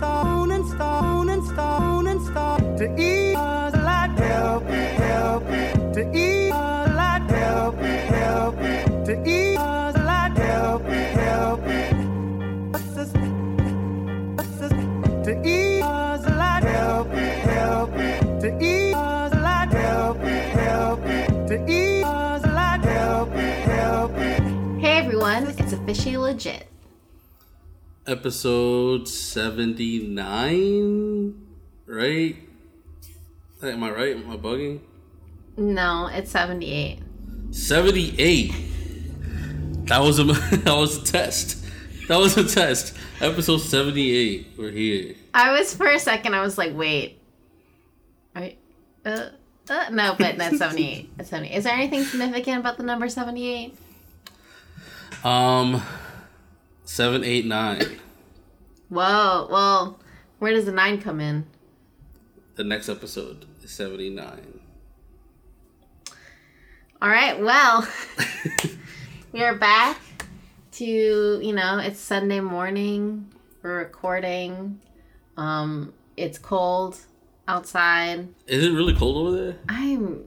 moon and moon and moon and star. To eat a lot, help me, help me. To eat a lot, help me, help me. To eat a lot, help me, help me. To eat a lot, help me, help me. To eat a lot, help me, help me. To eat a lot, help me, help me. Hey everyone, it's officially legit. Episode 79 right am i right am i bugging No, it's 78. 78 that was a that was a test that was a test episode 78 we're here I was for a second, I was like, wait. I, uh, uh, no, but that's 78. It's 78. Is there anything significant about the number 78? um 789 Whoa, well, where does the 9 come in? the next episode is 79 All right, well, we are back to, you know, it's Sunday morning. We're recording. Um, it's cold outside. is it really cold over there I'm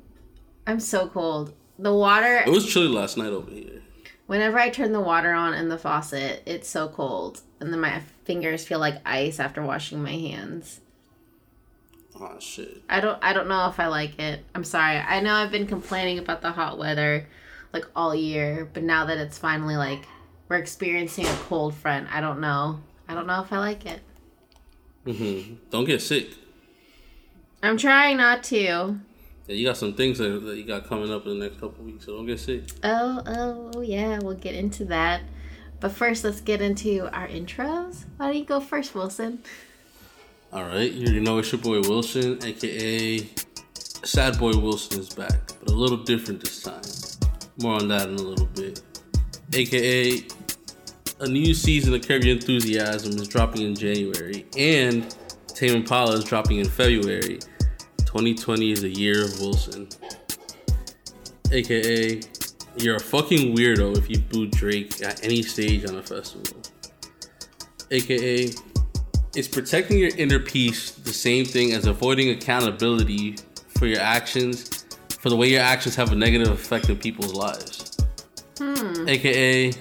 I'm so cold. The water it was chilly last night over here whenever I turn the water on in the faucet, it's so cold. And then my fingers feel like ice after washing my hands. oh shit I don't I don't know if I like it. I'm sorry. I know I've been complaining about the hot weather like all year, but now that it's finally like we're experiencing a cold front, I don't know. I don't know if I like it. hmm don't get sick I'm trying not to. Yeah, you got some things that, that you got coming up in the next couple weeks, so don't get sick. Oh, oh, oh, yeah, we'll get into that. But first, let's get into our intros. Why don't you go first, Wilson? All right, you already know it's your boy Wilson, aka Sad Boy Wilson is back, but a little different this time. More on that in a little bit. AKA a new season of Curb Your Enthusiasm is dropping in January, and Tame Impala is dropping in February. 2020 is a year of Wilson. AKA, you're a fucking weirdo if you boo Drake at any stage on a festival. AKA, is protecting your inner peace the same thing as avoiding accountability for your actions, for the way your actions have a negative effect on people's lives? Hmm. AKA,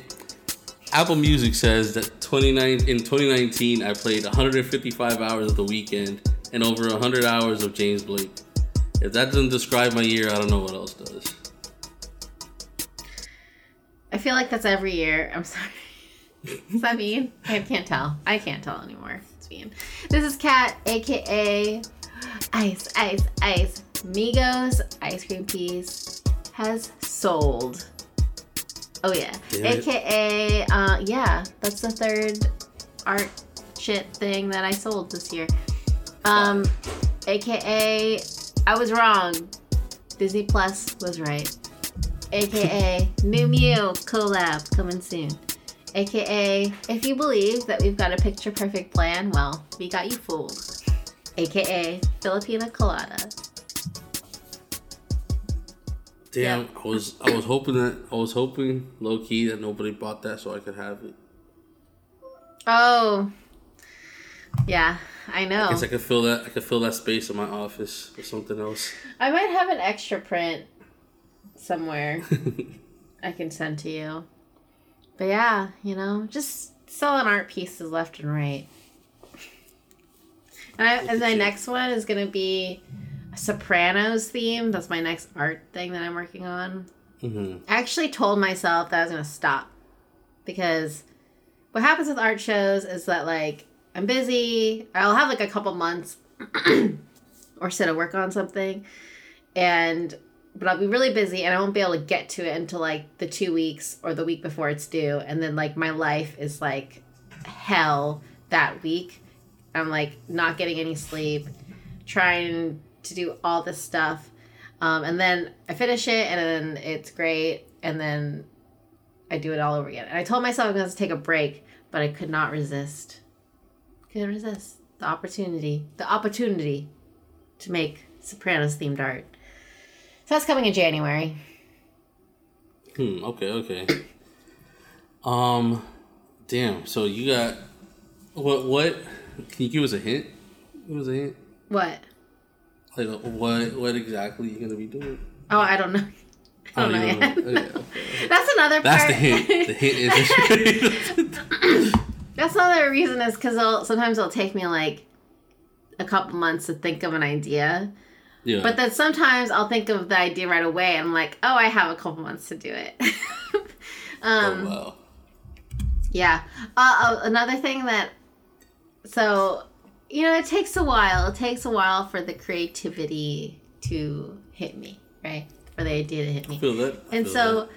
Apple Music says that 29 in 2019 I played 155 hours of the Weeknd and over 100 hours of James Blake. If that doesn't describe my year, I don't know what else does. I feel like that's every year. I'm sorry. Does that mean? I can't tell. I can't tell anymore. It's mean. This is Kat, aka Ice, Ice, Ice. Migos Ice Cream Piece has sold. Oh yeah. Damn. AKA, uh, yeah, that's the third art shit thing that I sold this year. Um, AKA, I was wrong. Disney Plus was right. AKA, New Mew collab coming soon. AKA, if you believe that we've got a picture perfect plan, well, we got you fooled. AKA, Filipina Colada. Damn. I was I was hoping that I was hoping low key that nobody bought that so I could have it. Oh, yeah, I know. Guess I could fill that I could fill that space in my office with something else. I might have an extra print somewhere I can send to you. But yeah, you know, just selling art pieces left and right. And, I, and my next one is gonna be a Sopranos theme. That's my next art thing that I'm working on. hmm I actually told myself that I was gonna stop because what happens with art shows is that like I'm busy. I'll have like a couple months or so to work on something, and but I'll be really busy and I won't be able to get to it until like the two weeks or the week before it's due, and then like my life is like hell that week. I'm like not getting any sleep, trying to do all this stuff. Um, and then I finish it and then it's great. And then I do it all over again. And I told myself I was going to take a break, but I could not resist. Couldn't resist the opportunity, the opportunity to make Sopranos themed art. So that's coming in January. Hmm. Okay. Okay. Um. Damn. So you got what? What? Can you give us a hint? Give us a hint. What? Like what? What exactly you gonna be doing? Oh, I don't know. I don't Oh, know yet. don't know. Okay, okay. That's another part. That's the hint. The hint is. That's another reason is because sometimes it'll take me like a couple months to think of an idea. yeah. But then sometimes I'll think of the idea right away and I'm like, oh, I have a couple months to do it. um, oh wow. Yeah. Uh, uh, another thing that, so, you know, it takes a while. It takes a while for the creativity to hit me, right? For the idea to hit me. Feel that. I And feel so, that.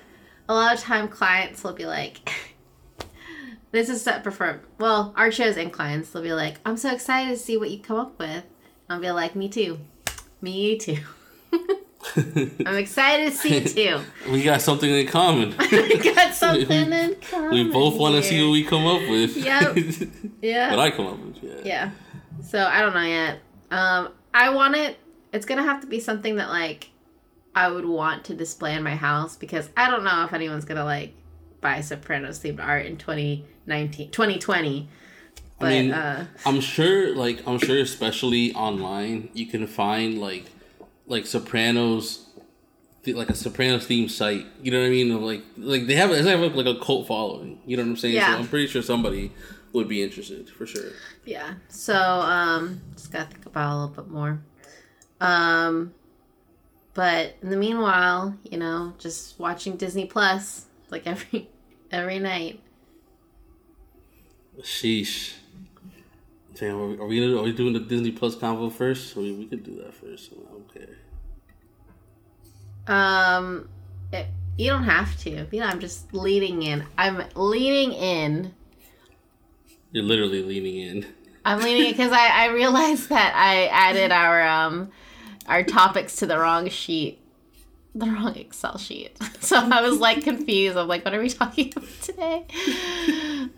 a lot of time clients will be like, this is separate from, well, our shows and clients, they'll be like, I'm so excited to see what you come up with. I'll be like, me too. Me too. I'm excited to see too. we got something in common. we got something in common. we both want to see what we come up with. Yep. Yeah. what I come up with. Yeah. Yeah. So I don't know yet. Um, I want it. It's gonna have to be something that like I would want to display in my house because I don't know if anyone's gonna like buy Sopranos themed art in 2019, 2020. But I mean, uh, I'm sure, like, I'm sure, especially online, you can find like, like Sopranos, like a Sopranos theme site. You know what I mean? Like, like they have, they have like a cult following. You know what I'm saying? Yeah. So I'm pretty sure somebody would be interested for sure. yeah. So um, just gotta think about a little bit more. Um, but in the meanwhile, you know, just watching Disney Plus like every every night. Sheesh. Damn, are we, are we, are we doing the Disney Plus convo first? I mean, we could do that first. I don't care. Um, it, you don't have to. You know, I'm just leading in. I'm leaning in. You're literally leaning in. I'm leaning in because I I realized that I added our um our topics to the wrong sheet, the wrong Excel sheet. So I was like confused. I'm like, what are we talking about today?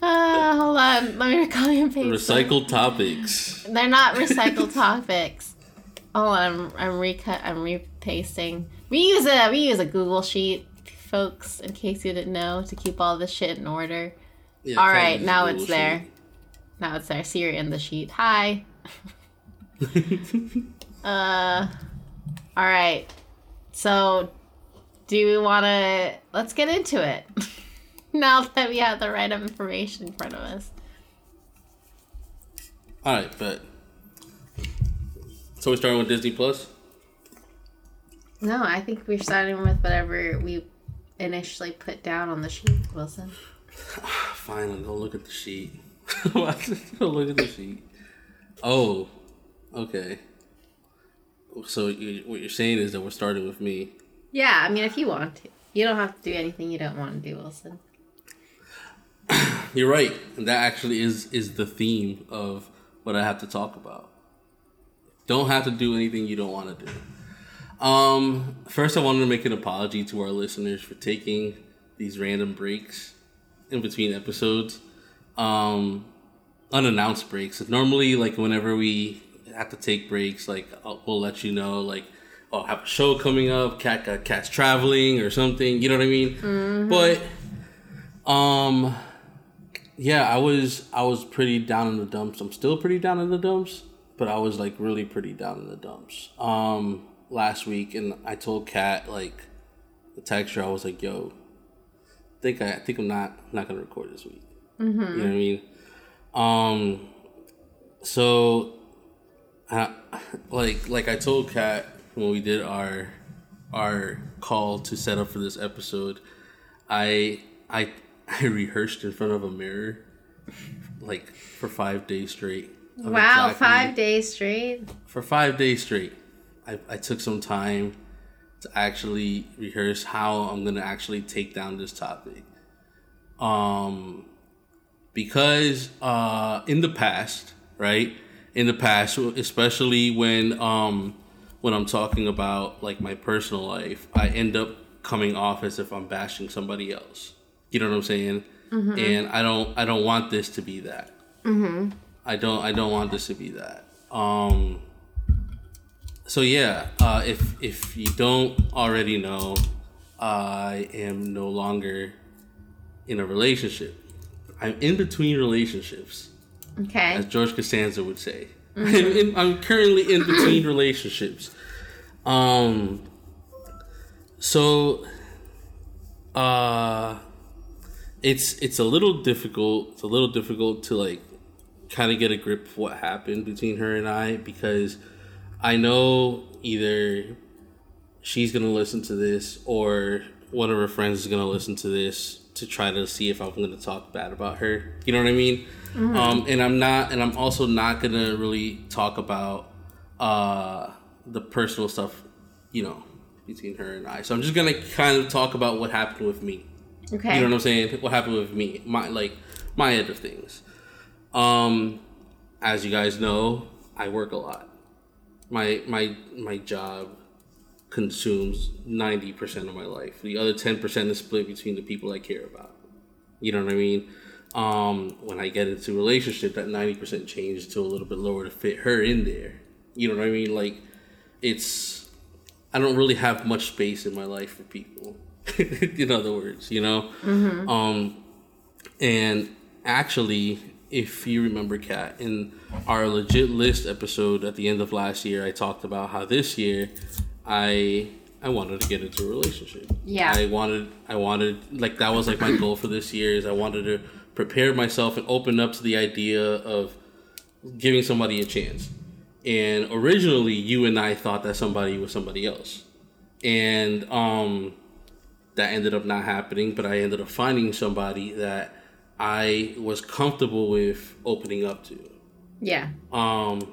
Uh, hold on, let me copy and paste. Recycled topics. They're not recycled topics. Oh, I'm I'm recut. I'm repasting. We use a we use a Google sheet, folks. In case you didn't know, to keep all this shit in order. Yeah, All right, now Google it's there. Now it's there. See, you're in the sheet. Hi. Uh. All right. So, do we want to? Let's get into it. now that we have the right information in front of us. All right, but so we're starting with Disney Plus. No, I think we're starting with whatever we initially put down on the sheet, Wilson. Fine, I'll go look at the sheet. go look at the sheet. Oh, okay. So you, what you're saying is that we're starting with me. Yeah, I mean, if you want to, you don't have to do anything you don't want to do, Wilson. You're right. And that actually is is the theme of what I have to talk about. Don't have to do anything you don't want to do. Um, first, I wanted to make an apology to our listeners for taking these random breaks in between episodes. Um, unannounced breaks. Normally, like whenever we have to take breaks, like I'll, we'll let you know, like oh, have a show coming up, cat got cat's traveling or something. You know what I mean? But um, yeah, I was I was pretty down in the dumps. I'm still pretty down in the dumps, but I was like really pretty down in the dumps. Um, last week, and I told Kat like the text her. I was like, "Yo, I think I, I think I'm not not gonna record this week." You know what I mean? Um, so, uh, like like I told Kat when we did our our call to set up for this episode, I I I rehearsed in front of a mirror like for five days straight. Wow, exactly- five days straight. for five days straight. I, I took some time to actually rehearse how I'm gonna actually take down this topic. Um, because uh, in the past, right? In the past, especially when um, when I'm talking about like my personal life, I end up coming off as if I'm bashing somebody else. You know what I'm saying? And I don't I don't want this to be that. I don't I don't want this to be that. Um so yeah, uh if if you don't already know, I am no longer in a relationship. I'm in between relationships. Okay. as George Costanza would say. In- I'm currently in between relationships. Um. So, uh, it's it's a little difficult. It's a little difficult to like kind of get a grip of what happened between her and I because I know either she's gonna listen to this or one of her friends is gonna listen to this to try to see if I'm gonna talk bad about her. You know what I mean? Um, and I'm not, and I'm also not gonna really talk about uh, the personal stuff, you know, between her and I. So I'm just gonna kind of talk about what happened with me. Okay. You know what I'm saying? What happened with me? My like my end of things. Um, as you guys know, I work a lot. My my my job consumes ninety percent of my life. The other ten percent is split between the people I care about. You know what I mean? Um, when I get into a relationship, that ninety percent changes to a little bit lower to fit her in there. You know what I mean? Like, it's I don't really have much space in my life for people. in other words, you know. Um, and actually, if you remember, Kat, in our legit list episode at the end of last year, I talked about how this year I I wanted to get into a relationship. Yeah. I wanted I wanted like that was like my goal for this year is I wanted to prepare myself and open up to the idea of giving somebody a chance. And originally you and I thought that somebody was somebody else. And um that ended up not happening, but I ended up finding somebody that I was comfortable with opening up to. yeah. Um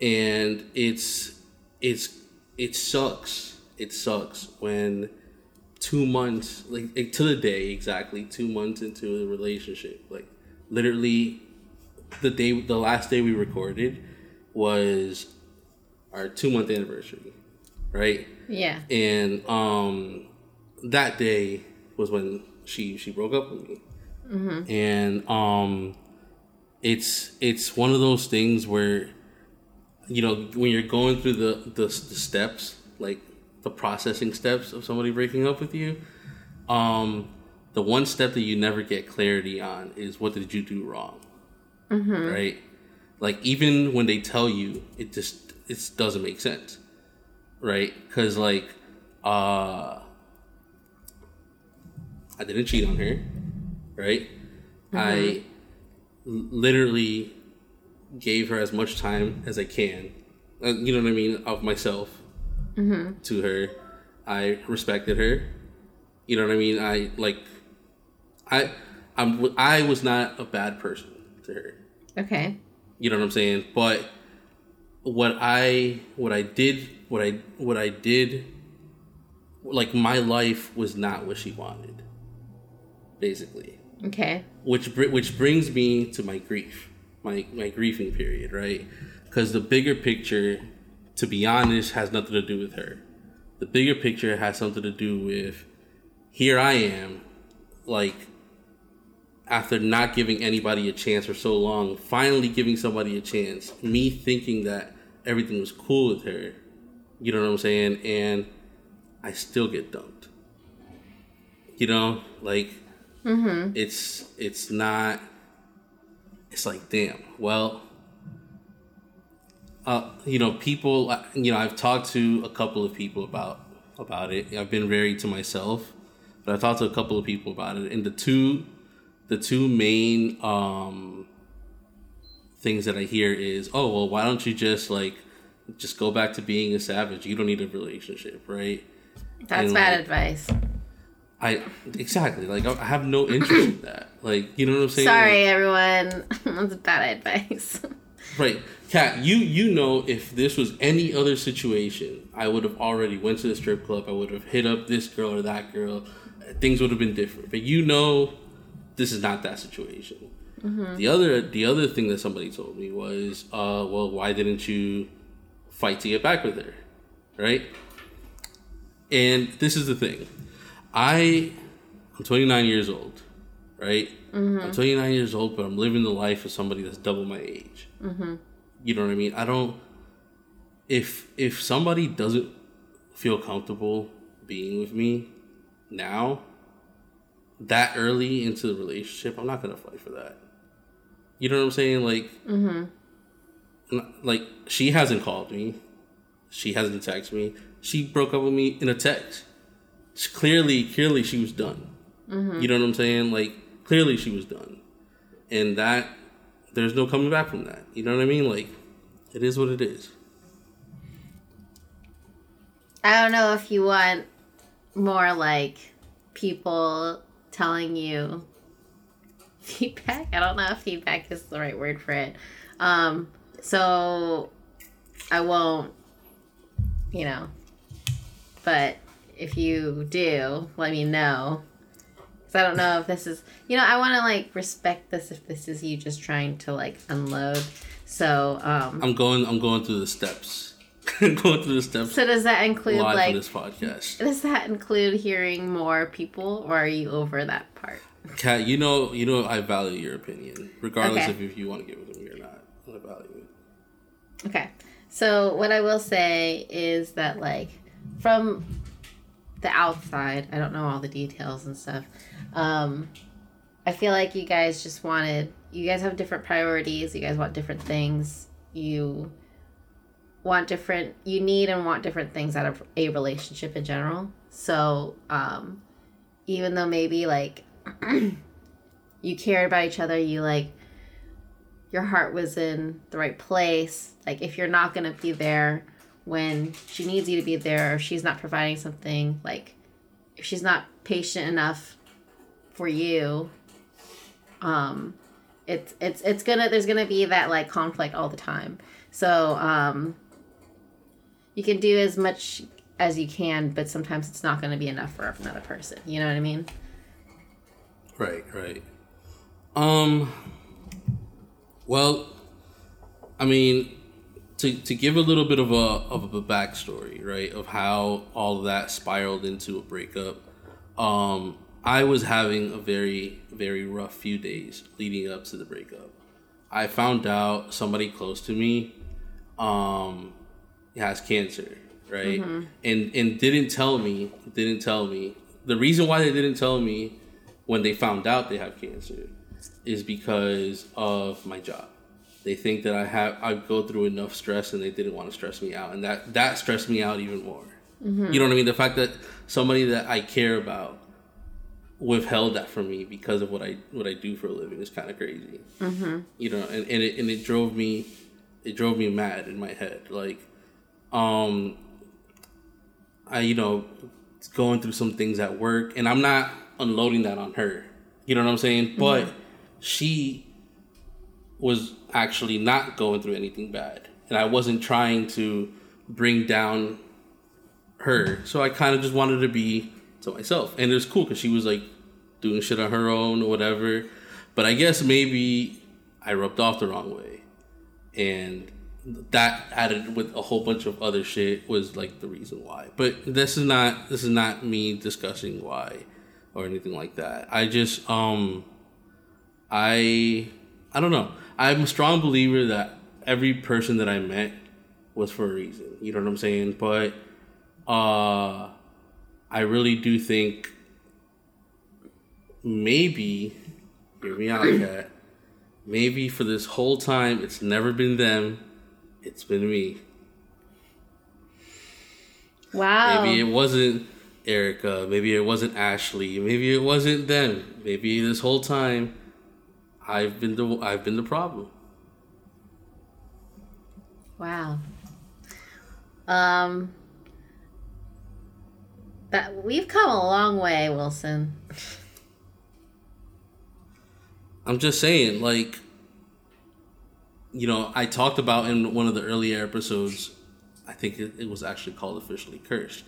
and it's it's it sucks. It sucks when two months like, like to the day exactly, two months into the relationship, like literally the day the last day we recorded was our two month anniversary. Right? Yeah. and um that day was when she she broke up with me and um it's it's one of those things where you know when you're going through the, the the steps like the processing steps of somebody breaking up with you um the one step that you never get clarity on is what did you do wrong right? Like even when they tell you it just it doesn't make sense right? Because like uh i didn't cheat on her right? I l- literally gave her as much time as i can uh, you know what i mean of myself Mm-hmm. to her i respected her you know what i mean i like i i'm i was not a bad person to her Okay. you know what I'm saying? But what I what I did what I what I did like my life was not what she wanted. Basically. Okay. Which br- which brings me to my grief. My my grieving period, right? Cuz the bigger picture to be honest has nothing to do with her. The bigger picture has something to do with here I am like after not giving anybody a chance for so long, finally giving somebody a chance, me thinking that everything was cool with her, you know what I'm saying? And I still get dumped. You know, like mm-hmm. it's it's not. It's like damn. Well, uh, you know, people. uh, You know, I've talked to a couple of people about about it. I've been very to myself, but I've talked to a couple of people about it, and the two the two main um things that I hear is, oh well, why don't you just like just go back to being a savage? You don't need a relationship, right? That's And, bad like, advice. I exactly like I I have no interest in that. Like you know what I'm saying? Sorry, everyone. That's bad advice. Right, Kat. You you know if this was any other situation, I would have already went to the strip club. I would have hit up this girl or that girl. Things would have been different. But you know, this is not that situation. The other the other thing that somebody told me was, uh, well, why didn't you fight to get back with her, right? And this is the thing, I I'm 29 years old, right? I'm 29 years old, but I'm living the life of somebody that's double my age. You know what I mean? I don't. If if somebody doesn't feel comfortable being with me now, that early into the relationship, I'm not gonna fight for that. You know what I'm saying? Like, Mm-hmm. like she hasn't called me, she hasn't texted me. She broke up with me in a text. She- clearly, clearly she was done. Mm-hmm. You know what I'm saying? Like, clearly she was done, and that there's no coming back from that. You know what I mean? Like, it is what it is. I don't know if you want more like people telling you feedback. I don't know if feedback is the right word for it. Um, so I won't, you know, but if you do, let me know. Cause I don't know if this is, you know, I want to like respect this if this is you just trying to like unload. So, um, I'm going. I'm going through the steps. going through the steps so does that include like this podcast. Does that include hearing more people, or are you over that part? Kat, you know, you know, I value your opinion, regardless Okay. of if you want to give it to me or not. I value it. Okay. So what I will say is that like from the outside, I don't know all the details and stuff. Um I feel like you guys just wanted you guys have different priorities, you guys want different things. You want different you need and want different things out of a relationship in general. So, um even though maybe like you cared about each other, you like your heart was in the right place. Like if you're not gonna be there when she needs you to be there, or she's not providing something, like if she's not patient enough for you, um, it's it's it's gonna there's gonna be that like conflict all the time. So um, you can do as much as you can, but sometimes it's not gonna be enough for another person. You know what I mean? Right, right. Um. Well, I mean, to to give a little bit of a of a backstory, right, of how all of that spiraled into a breakup. Um, I was having a very very rough few days leading up to the breakup. I found out somebody close to me, um, has cancer, right, and and didn't tell me, didn't tell me. The reason why they didn't tell me when they found out they have cancer is because of my job. They think that I have I go through enough stress and they didn't want to stress me out and that that stressed me out even more. You know what I mean? The fact that somebody that I care about withheld that from me because of what I what I do for a living is kind of crazy. Mm-hmm. You know, and, and it and it drove me it drove me mad in my head. Like, um, I you know going through some things at work, and I'm not unloading that on her. You know what I'm saying? But she was actually not going through anything bad, and I wasn't trying to bring down her. So I kind of just wanted to be to myself, and it was cool because she was like doing shit on her own or whatever. But I guess maybe I rubbed off the wrong way, and that added with a whole bunch of other shit was like the reason why. But this is not this is not me discussing why or anything like that. I just um I I don't know. I'm a strong believer that every person that I met was for a reason. You know what I'm saying? But uh I really do think maybe hear me out, cat. Maybe for this whole time it's never been them, it's been me. Wow. Maybe it wasn't Erica. Maybe it wasn't Ashley. Maybe it wasn't them. Maybe this whole time, I've been the I've been the problem. Wow. Um that we've come a long way, Wilson. I'm just saying, like, you know, I talked about in one of the earlier episodes. I think it, it was actually called officially cursed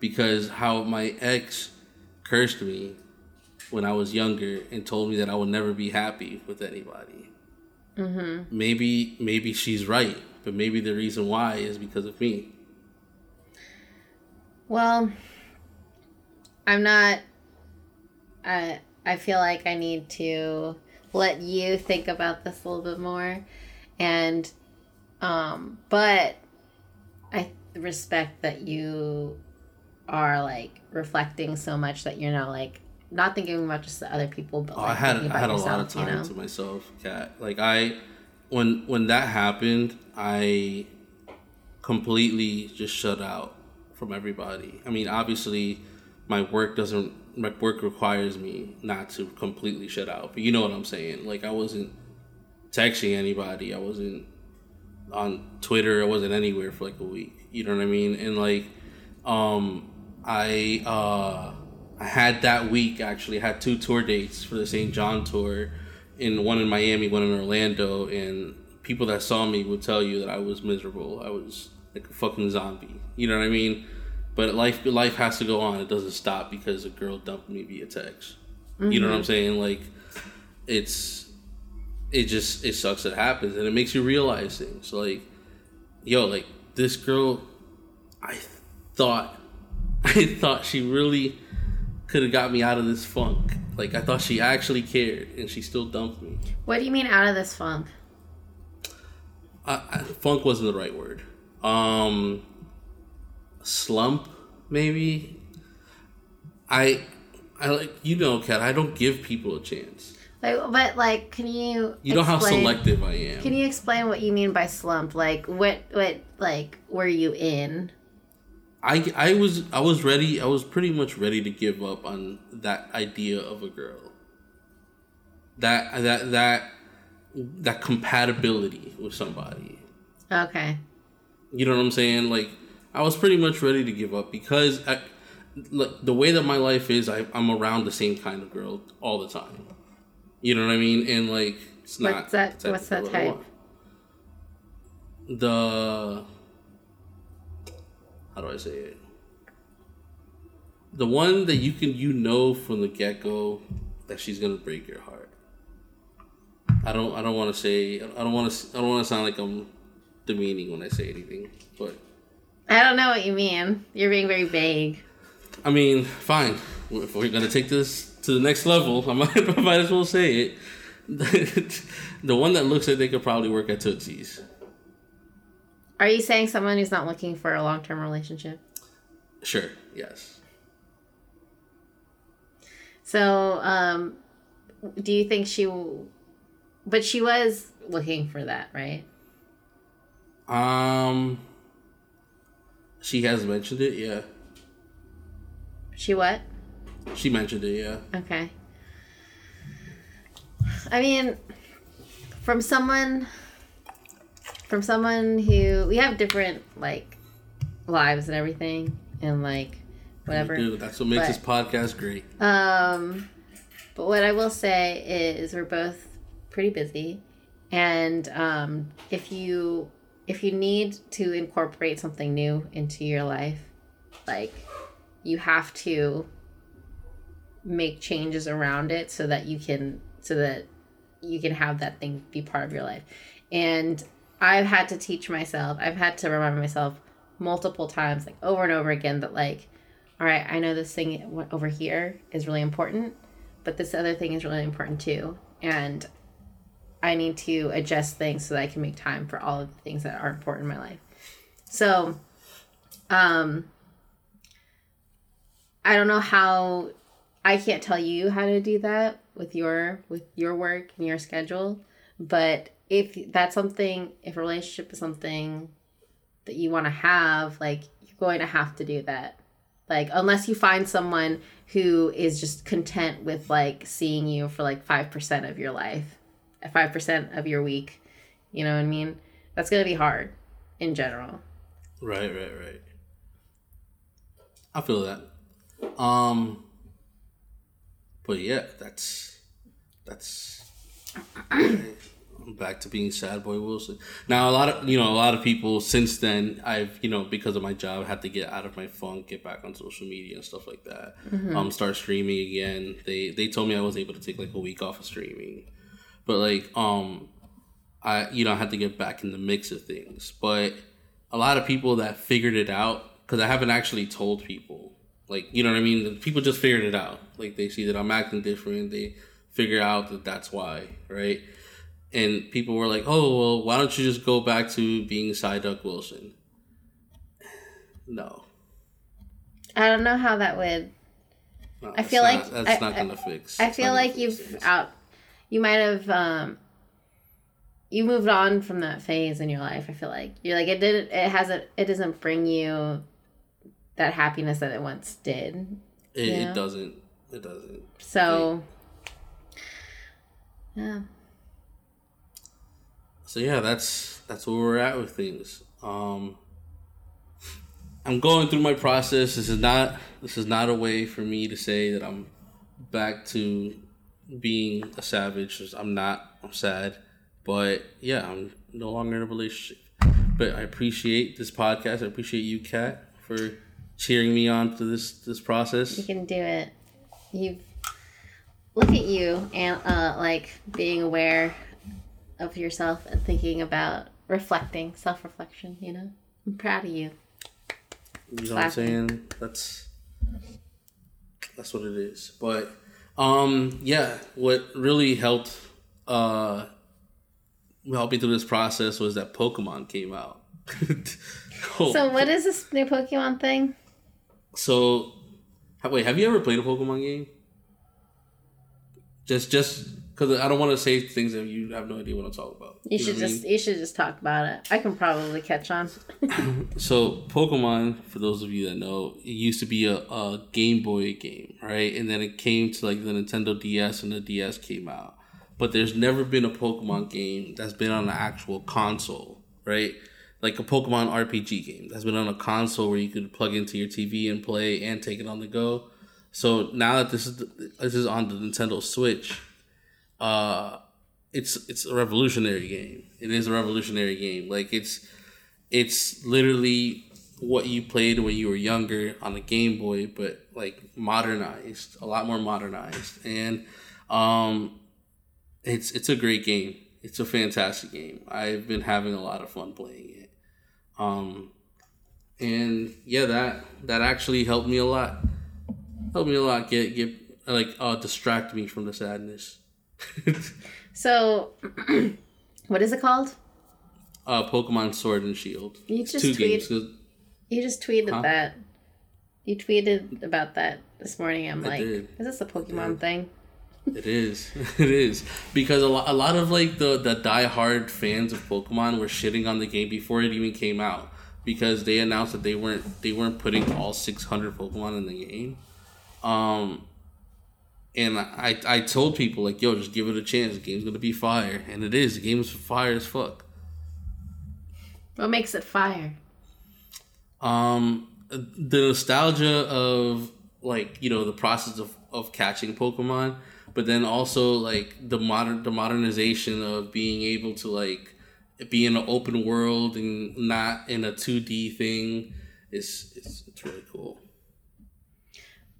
because how my ex cursed me when I was younger and told me that I would never be happy with anybody. Mm-hmm. Maybe maybe she's right, but maybe the reason why is because of me. Well, I'm not I I feel like I need to let you think about this a little bit more and um but I respect that you are like reflecting so much that you're not like not thinking about just the other people, but Oh, like, I had I had a lot of time you know? to myself, cat. Like I, when when that happened, I completely just shut out from everybody. I mean, obviously, my work doesn't. My work requires me not to completely shut out, but you know what I'm saying. Like I wasn't texting anybody. I wasn't on Twitter. I wasn't anywhere for like a week. You know what I mean? And like, um, I uh, I had that week actually I had two tour dates for the St. John tour, in one in Miami, one in Orlando, and people that saw me would tell you that I was miserable. I was like a fucking zombie. You know what I mean? But life life has to go on. It doesn't stop because a girl dumped me via text. You know what I'm saying? Like, it's it just it sucks it happens and it makes you realize things like yo like this girl i thought i thought she really could have got me out of this funk like i thought she actually cared and she still dumped me What do you mean out of this funk? I, I, funk wasn't the right word um slump maybe i i like you know kat i don't give people a chance Like, but like, can you? you know how explain- selective i am Can you explain what you mean by slump? Like, what, what, like, were you in? I I was I was ready. I was pretty much ready to give up on that idea of a girl. That that that that compatibility with somebody. Okay. You know what I'm saying? Like I was pretty much ready to give up because I, like the way that my life is, I, I'm around the same kind of girl all the time. You know what I mean? And like it's not. What's that- what's that technically what I type? The how do I say it? The one that you can you know from the get go that she's gonna break your heart. I don't I don't want to say I don't want to I don't want to sound like I'm demeaning when I say anything, but I don't know what you mean. You're being very vague. I mean, fine. If we're gonna take this to the next level, I might, I might as well say it. the one that looks like they could probably work at Tootsie's. Are you saying someone who's not looking for a long term relationship? Sure. Yes. So, um, do you think she? w- But she was looking for that, right? Um. She has mentioned it. Yeah. She what? She mentioned it. Yeah. Okay. I mean, from someone, from someone who we have different like lives and everything, and like whatever. Dude, that's what makes But- this podcast great. Um, but what I will say is we're both pretty busy, and um, if you if you need to incorporate something new into your life, like you have to make changes around it so that you can so that you can have that thing be part of your life. And I've had to teach myself, I've had to remind myself multiple times, like over and over again, that like, all right, I know this thing over here is really important, but this other thing is really important too. And I need to adjust things so that I can make time for all of the things that are important in my life. So, um, I don't know how I can't tell you how to do that with your with your work and your schedule, but if that's something, if a relationship is something that you want to have, like you're going to have to do that. Like unless you find someone who is just content with like seeing you for like 5% of your life, 5% of your week, you know what I mean? That's going to be hard in general. Right, right, right. I feel that. Um, but yeah, that's that's. I'm back to being sad boy Wilson. Now a lot of you know a lot of people since then I've you know because of my job had to get out of my funk, get back on social media and stuff like that. Um, start streaming again. They they told me I was able to take like a week off of streaming, but like um, I you know I had to get back in the mix of things. But a lot of people that figured it out because I haven't actually told people. Like you know what I mean? People just figured it out. Like they see that I'm acting different. They figure out that that's why, right? And people were like, "Oh well, why don't you just go back to being Psyduck Wilson?" No, I don't know how that would No, I feel not- like- that's I- not gonna fix. I feel like you've out. You might have. um You moved on from that phase in your life. I feel like you're like it didn't. It hasn't. It doesn't bring you that happiness that it once did. It, it doesn't. It doesn't. So. Yeah. So yeah, that's that's where we're at with things. Um, I'm going through my process. This is not this is not a way for me to say that I'm back to being a savage. I'm not. I'm sad, but yeah, I'm no longer in a relationship. But I appreciate this podcast. I appreciate you, Kat, for cheering me on to this this process. You can do it. You look at you and uh, like being aware of yourself and thinking about reflecting, self reflection. You know, I'm proud of you. You know what I'm saying? That's that's what it is. But um yeah, what really helped uh help me through this process was that Pokemon came out. oh, So, what is this new Pokemon thing? so wait, have you ever played a Pokemon game? Just just because I don't want to say things that you have no idea what I'm talking about. You know should what I just mean? you should just talk about it. I can probably catch on. So Pokemon, for those of you that know, it used to be a, a Game Boy game, right? And then it came to like the Nintendo DS, and the DS came out. But there's never been a Pokemon game that's been on an actual console, right? Like a Pokemon RPG game that's been on a console where you could plug into your TV and play and take it on the go. So now that this is this is on the Nintendo Switch, uh, it's it's a revolutionary game. It is a revolutionary game. Like it's it's literally what you played when you were younger on the Game Boy, but like modernized, a lot more modernized, and um, it's it's a great game. It's a fantastic game. I've been having a lot of fun playing it, um, and yeah, that that actually helped me a lot. Helped me a lot. Get get like uh, distract me from the sadness. So, what is it called? uh, Pokemon Sword and Shield. You just two tweet- games. You just tweeted Huh? that. You tweeted about that this morning. I'm I like, did. is this a Pokemon thing? It is. It is because a lot, a lot of like the the diehard fans of Pokemon were shitting on the game before it even came out because they announced that they weren't they weren't putting all 600 Pokemon in the game. Um, and I I told people like, yo, just give it a chance. The game's gonna be fire, and it is. The game's fire as fuck. What makes it fire? um the nostalgia of like you know the process of of catching pokemon but then also like the modern the modernization of being able to like be in an open world and not in a 2d thing is it's, it's really cool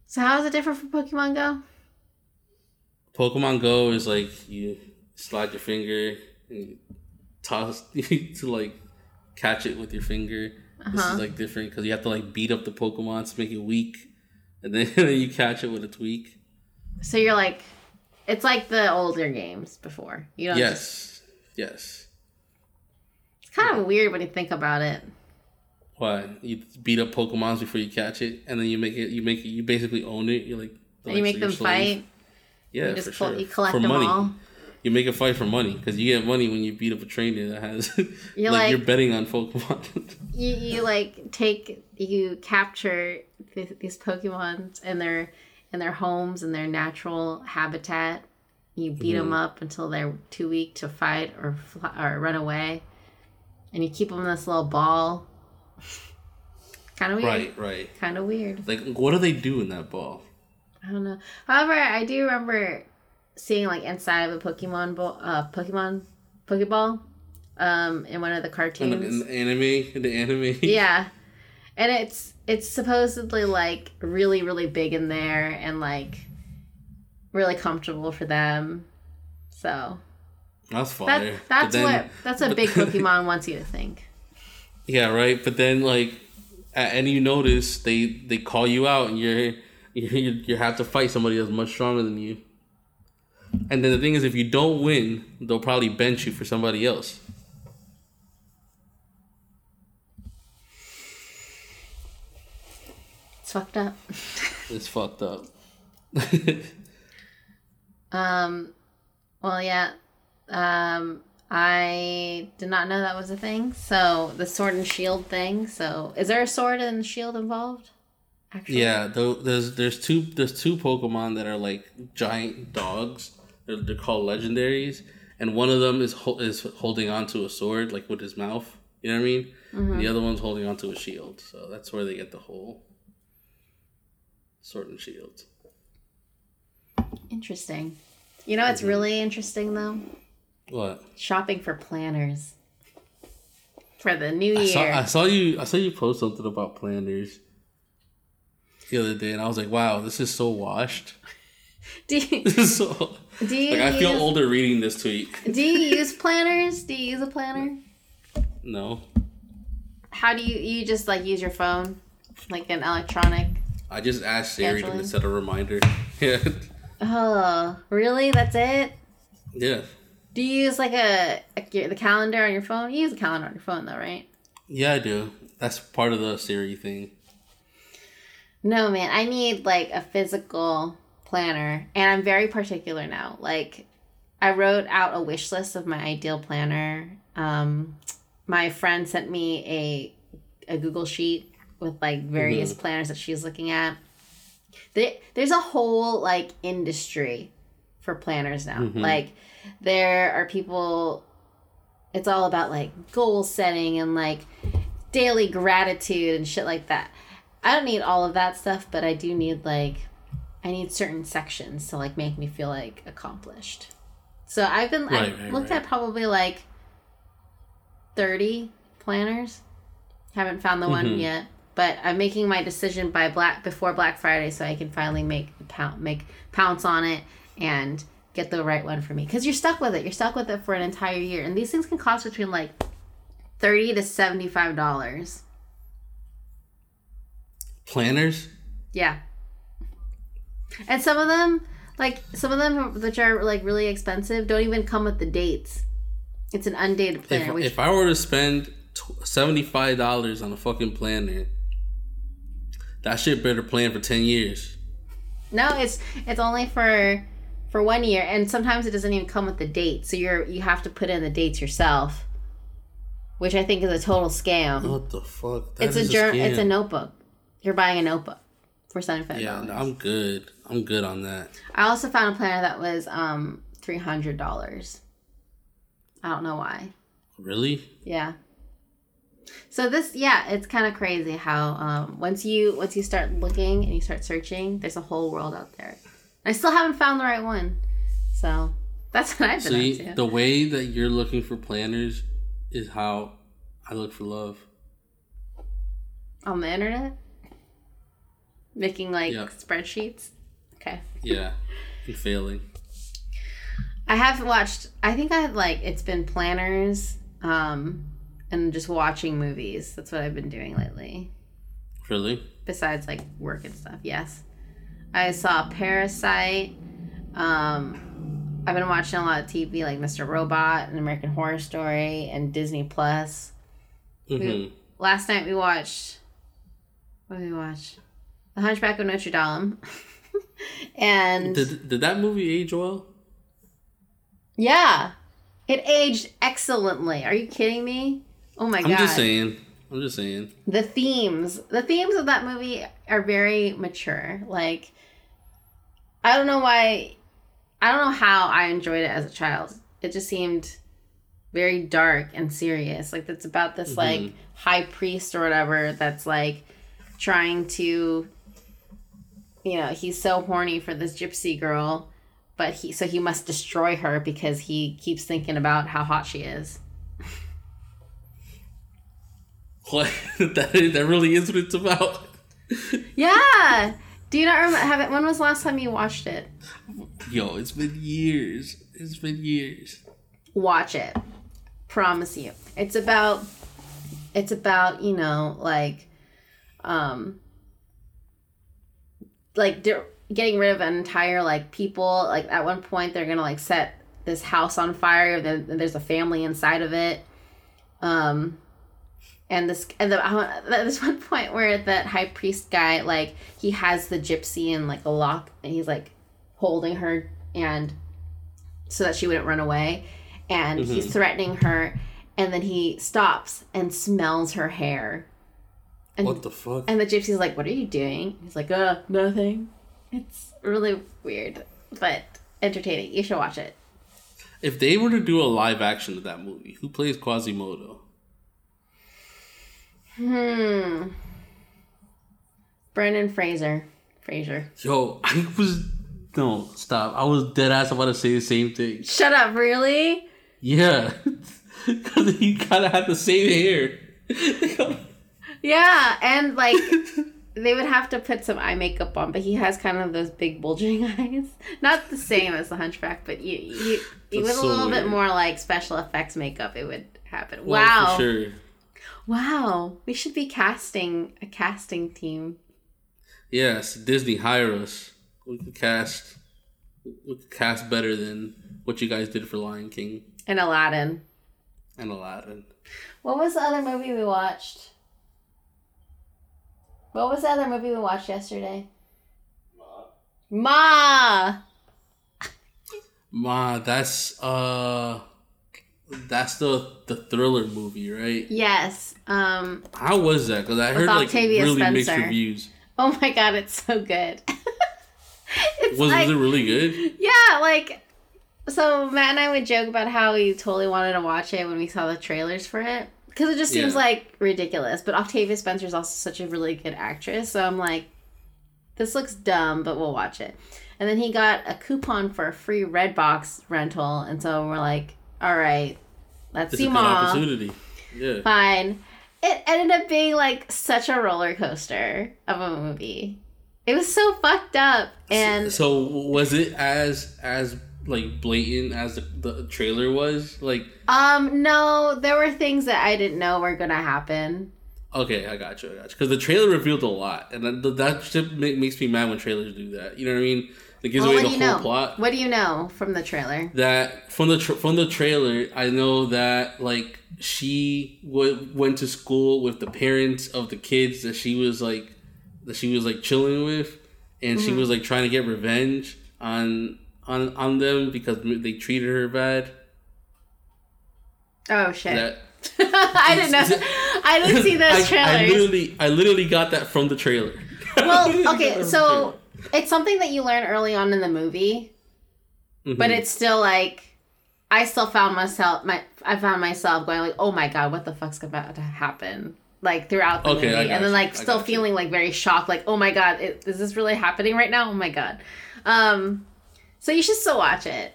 So how is it different from Pokemon Go? Pokemon go is like you slide your finger and you toss to like catch it with your finger this Uh-huh. is like different because you have to like beat up the pokemon to make it weak and then, you catch it with a tweak So you're like, it's like the older games before. You don't. Just, yes yes it's kind of weird when you think about it. why you beat up pokemons before you catch it and then you make it you make it you basically own it you're like And you make your them slave. fight. Yeah you just sure you collect for them money all. you make a fight for money because you get money when you beat up a trainer that has You're like, like- you're betting on pokemon You you like take you capture th- these Pokemons in their in their homes and their natural habitat. You beat them Mm-hmm. up until they're too weak to fight or fly, or run away, and you keep them in this little ball. kind of weird. right right Kind of weird. like what do they do in that ball I don't know. However, I do remember seeing like inside of a Pokemon ball, uh, Pokemon Pokeball, um, in one of the cartoons. in the anime the anime yeah, and it's it's supposedly like really really big in there and like really comfortable for them. So that's fire that that's then- what that's what but- big Pokemon wants you to think. Yeah, right. But then, like, at any notice, they they call you out, and you're you you have to fight somebody that's much stronger than you. And then the thing is, if you don't win, they'll probably bench you for somebody else. It's fucked up. It's fucked up. Um, well, yeah. Um, I did not know that was a thing. So the sword and shield thing. So is there a sword and shield involved? Actually, Yeah, there's there's two there's two Pokemon that are like giant dogs. They're, they're called legendaries, and one of them is ho- is holding onto a sword like with his mouth. You know what I mean? And the mm-hmm. other one's holding onto a shield. So that's where they get the whole sword and shield. Interesting. You know what's mm-hmm. really interesting though? What? Shopping for planners for the new I year. saw, I saw you I saw you post something about planners the other day, and I was like, wow, this is so washed. do you, This is so do you like I feel older reading this tweet. do you use planners? Do you use a planner? No, How do you you just like use your phone, like an electronic? I just asked Siri Scheduling? to set a reminder. Yeah, Oh, really? That's it? yeah, Do you use like a, a the calendar on your phone? You use a calendar on your phone though, right? yeah. I do. That's part of the Siri thing. No, man. I need like a physical planner, and I'm very particular now. Like, I wrote out a wish list of my ideal planner. Um, my friend sent me a a Google sheet with like various planners that she's looking at. There, there's a whole like industry for planners now. Mhm. Like, there are people. It's all about like goal setting and like daily gratitude and shit like that. I don't need all of that stuff, but I do need like I need certain sections to like make me feel like accomplished. So I've been Right, I've right, looked right. at probably like 30 planners. Haven't found the one Mhm. yet, but I'm making my decision by black before Black Friday so I can finally make pound make pounce on it and get the right one for me cuz you're stuck with it. You're stuck with it for an entire year and these things can cost between like 30 to 75 dollars. Planners. Yeah. And some of them, like some of them, which are like really expensive, don't even come with the dates. It's an undated planner. If, which, if I were to spend seventy five dollars on a fucking planner, that shit better plan for ten years. no, it's it's only for for one year, and sometimes it doesn't even come with the date. So you're you have to put in the dates yourself, which I think is a total scam. What the fuck? That it's a is jour- scam. It's a notebook. You're buying a notebook for seventy five Yeah, I'm good. I'm good on that. I also found a planner that was um three hundred dollars. I don't know why. Really? Yeah. So this, yeah, it's kind of crazy how um, once you once you start looking and you start searching, there's a whole world out there. I still haven't found the right one, so that's what I've been See, up to. the way that you're looking for planners is how I look for love. On the internet, making like Yeah. spreadsheets. Okay, Yeah, and failing. I have watched. I think I like it's been planners, um, and just watching movies. That's what I've been doing lately. Really? besides like work and stuff. Yes, I saw Parasite. Um, I've been watching a lot of TV like Mr. Robot and American Horror Story and Disney Plus. Mm-hmm. Last night we watched. What did we watch? The Hunchback of Notre Dame. and Did did that movie age well? yeah, it aged excellently. Are you kidding me? Oh my god I'm just saying. I'm just saying. the themes the themes of that movie are very mature like i don't know why i don't know how i enjoyed it as a child it just seemed very dark and serious like it's about this mm-hmm. like high priest or whatever that's like trying to you know he's so horny for this gypsy girl but he so he must destroy her because he keeps thinking about how hot she is What? that that really is what it's about. Yeah. Do you not remember? Have it? When was the last time you watched it? Yo, it's been years. It's been years. Watch it. Promise you. It's about. It's about you know like, um. Like di- getting rid of an entire like people. Like at one point they're gonna like set this house on fire. Then there's a family inside of it. Um. and this and the, uh, there's one point where that high priest guy like he has the gypsy in like a lock and he's like holding her and so that she wouldn't run away and he's Mhm. threatening her and then he stops and smells her hair and what the fuck? and the gypsy's like what are you doing he's like uh nothing it's really weird but entertaining you should watch it If they were to do a live action of that movie, who plays Quasimodo? hmm brendan fraser fraser Yo, I was no stop. I was dead ass about to say the same thing. shut up really Yeah, because he kind of had the same hair. Yeah, and like they would have to put some eye makeup on, but he has kind of those big bulging eyes. Not the same as the Hunchback, but you you, you with a so little bit more like special effects makeup, it would happen. Oh, well, wow, for sure. wow, we should be casting a casting team. Yes, Disney hire us. We could cast. We could cast better than what you guys did for Lion King And Aladdin. and Aladdin. What was the other movie we watched? What was the other movie we watched yesterday? Ma. Ma, that's uh, that's the the thriller movie, right? Yes. Um. How was that? Because I heard like Octavia really mixed reviews. Oh my god, it's so good. it's Was, like, was it really good? yeah, like so Matt and I would joke about how we totally wanted to watch it when we saw the trailers for it because it just seems Yeah. like ridiculous. But Octavia Spencer is also such a really good actress, so I'm like, this looks dumb, but we'll watch it. And then he got a coupon for a free Redbox rental, and so we're like, all right, let's It's see Ma. opportunity. Yeah. Fine. It ended up being like such a roller coaster of a movie. It was so fucked up, and so was it as as like blatant as the, the trailer was? Like, Um, no, there were things that I didn't know were gonna happen. okay, I got you, I got you. Because the trailer revealed a lot, and that, that shit ma- makes me mad when trailers do that. You know what I mean? It gives Well, away what the whole know? plot. What do you know from the trailer? that from the tra- from the trailer, I know that like she w- went to school with the parents of the kids that she was like that she was like chilling with, and she Mm-hmm. was like trying to get revenge on on on them because they treated her bad. Oh shit! That I didn't know. I didn't see those I, I literally I literally got that from the trailer. well, okay, so it's something that you learn early on in the movie, Mhm. but it's still like I still found myself my I found myself going like, oh my god, what the fuck's about to happen? Like throughout the Okay, movie, and then you, like still got you. feeling like very shocked, like oh my god, it, is this really happening right now? Oh my god. Um, so you should still watch it.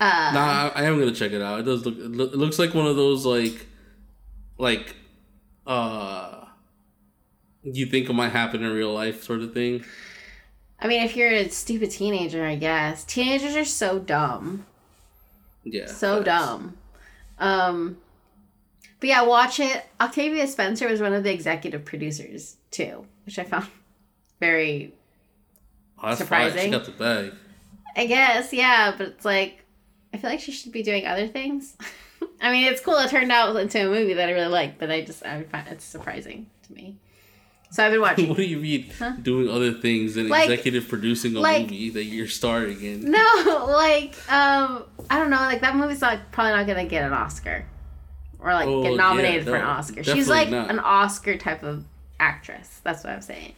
Uh, Nah, I, I am gonna check it out. It does look. It, loo- it looks like one of those like, like, uh, you think it might happen in real life sort of thing. I mean, if you're a stupid teenager, I guess teenagers are so dumb. Yeah. so dumb. Um, but yeah, watch it. Octavia Spencer was one of the executive producers too, which I found very. Oh, that's fine. She Surprising. got the bag. I guess yeah, but it's like I feel like she should be doing other things. I mean, it's cool. It turned out into a movie that I really like, but I just I find it's surprising to me. So I've been watching. what do you mean Huh? doing other things and Like- executive producing a like- movie that you're starring in? No, like um, I don't know. Like that movie's like probably not gonna get an Oscar, or like Oh, get yeah, nominated for an Oscar. She's like not. an Oscar type of actress. That's what I'm saying.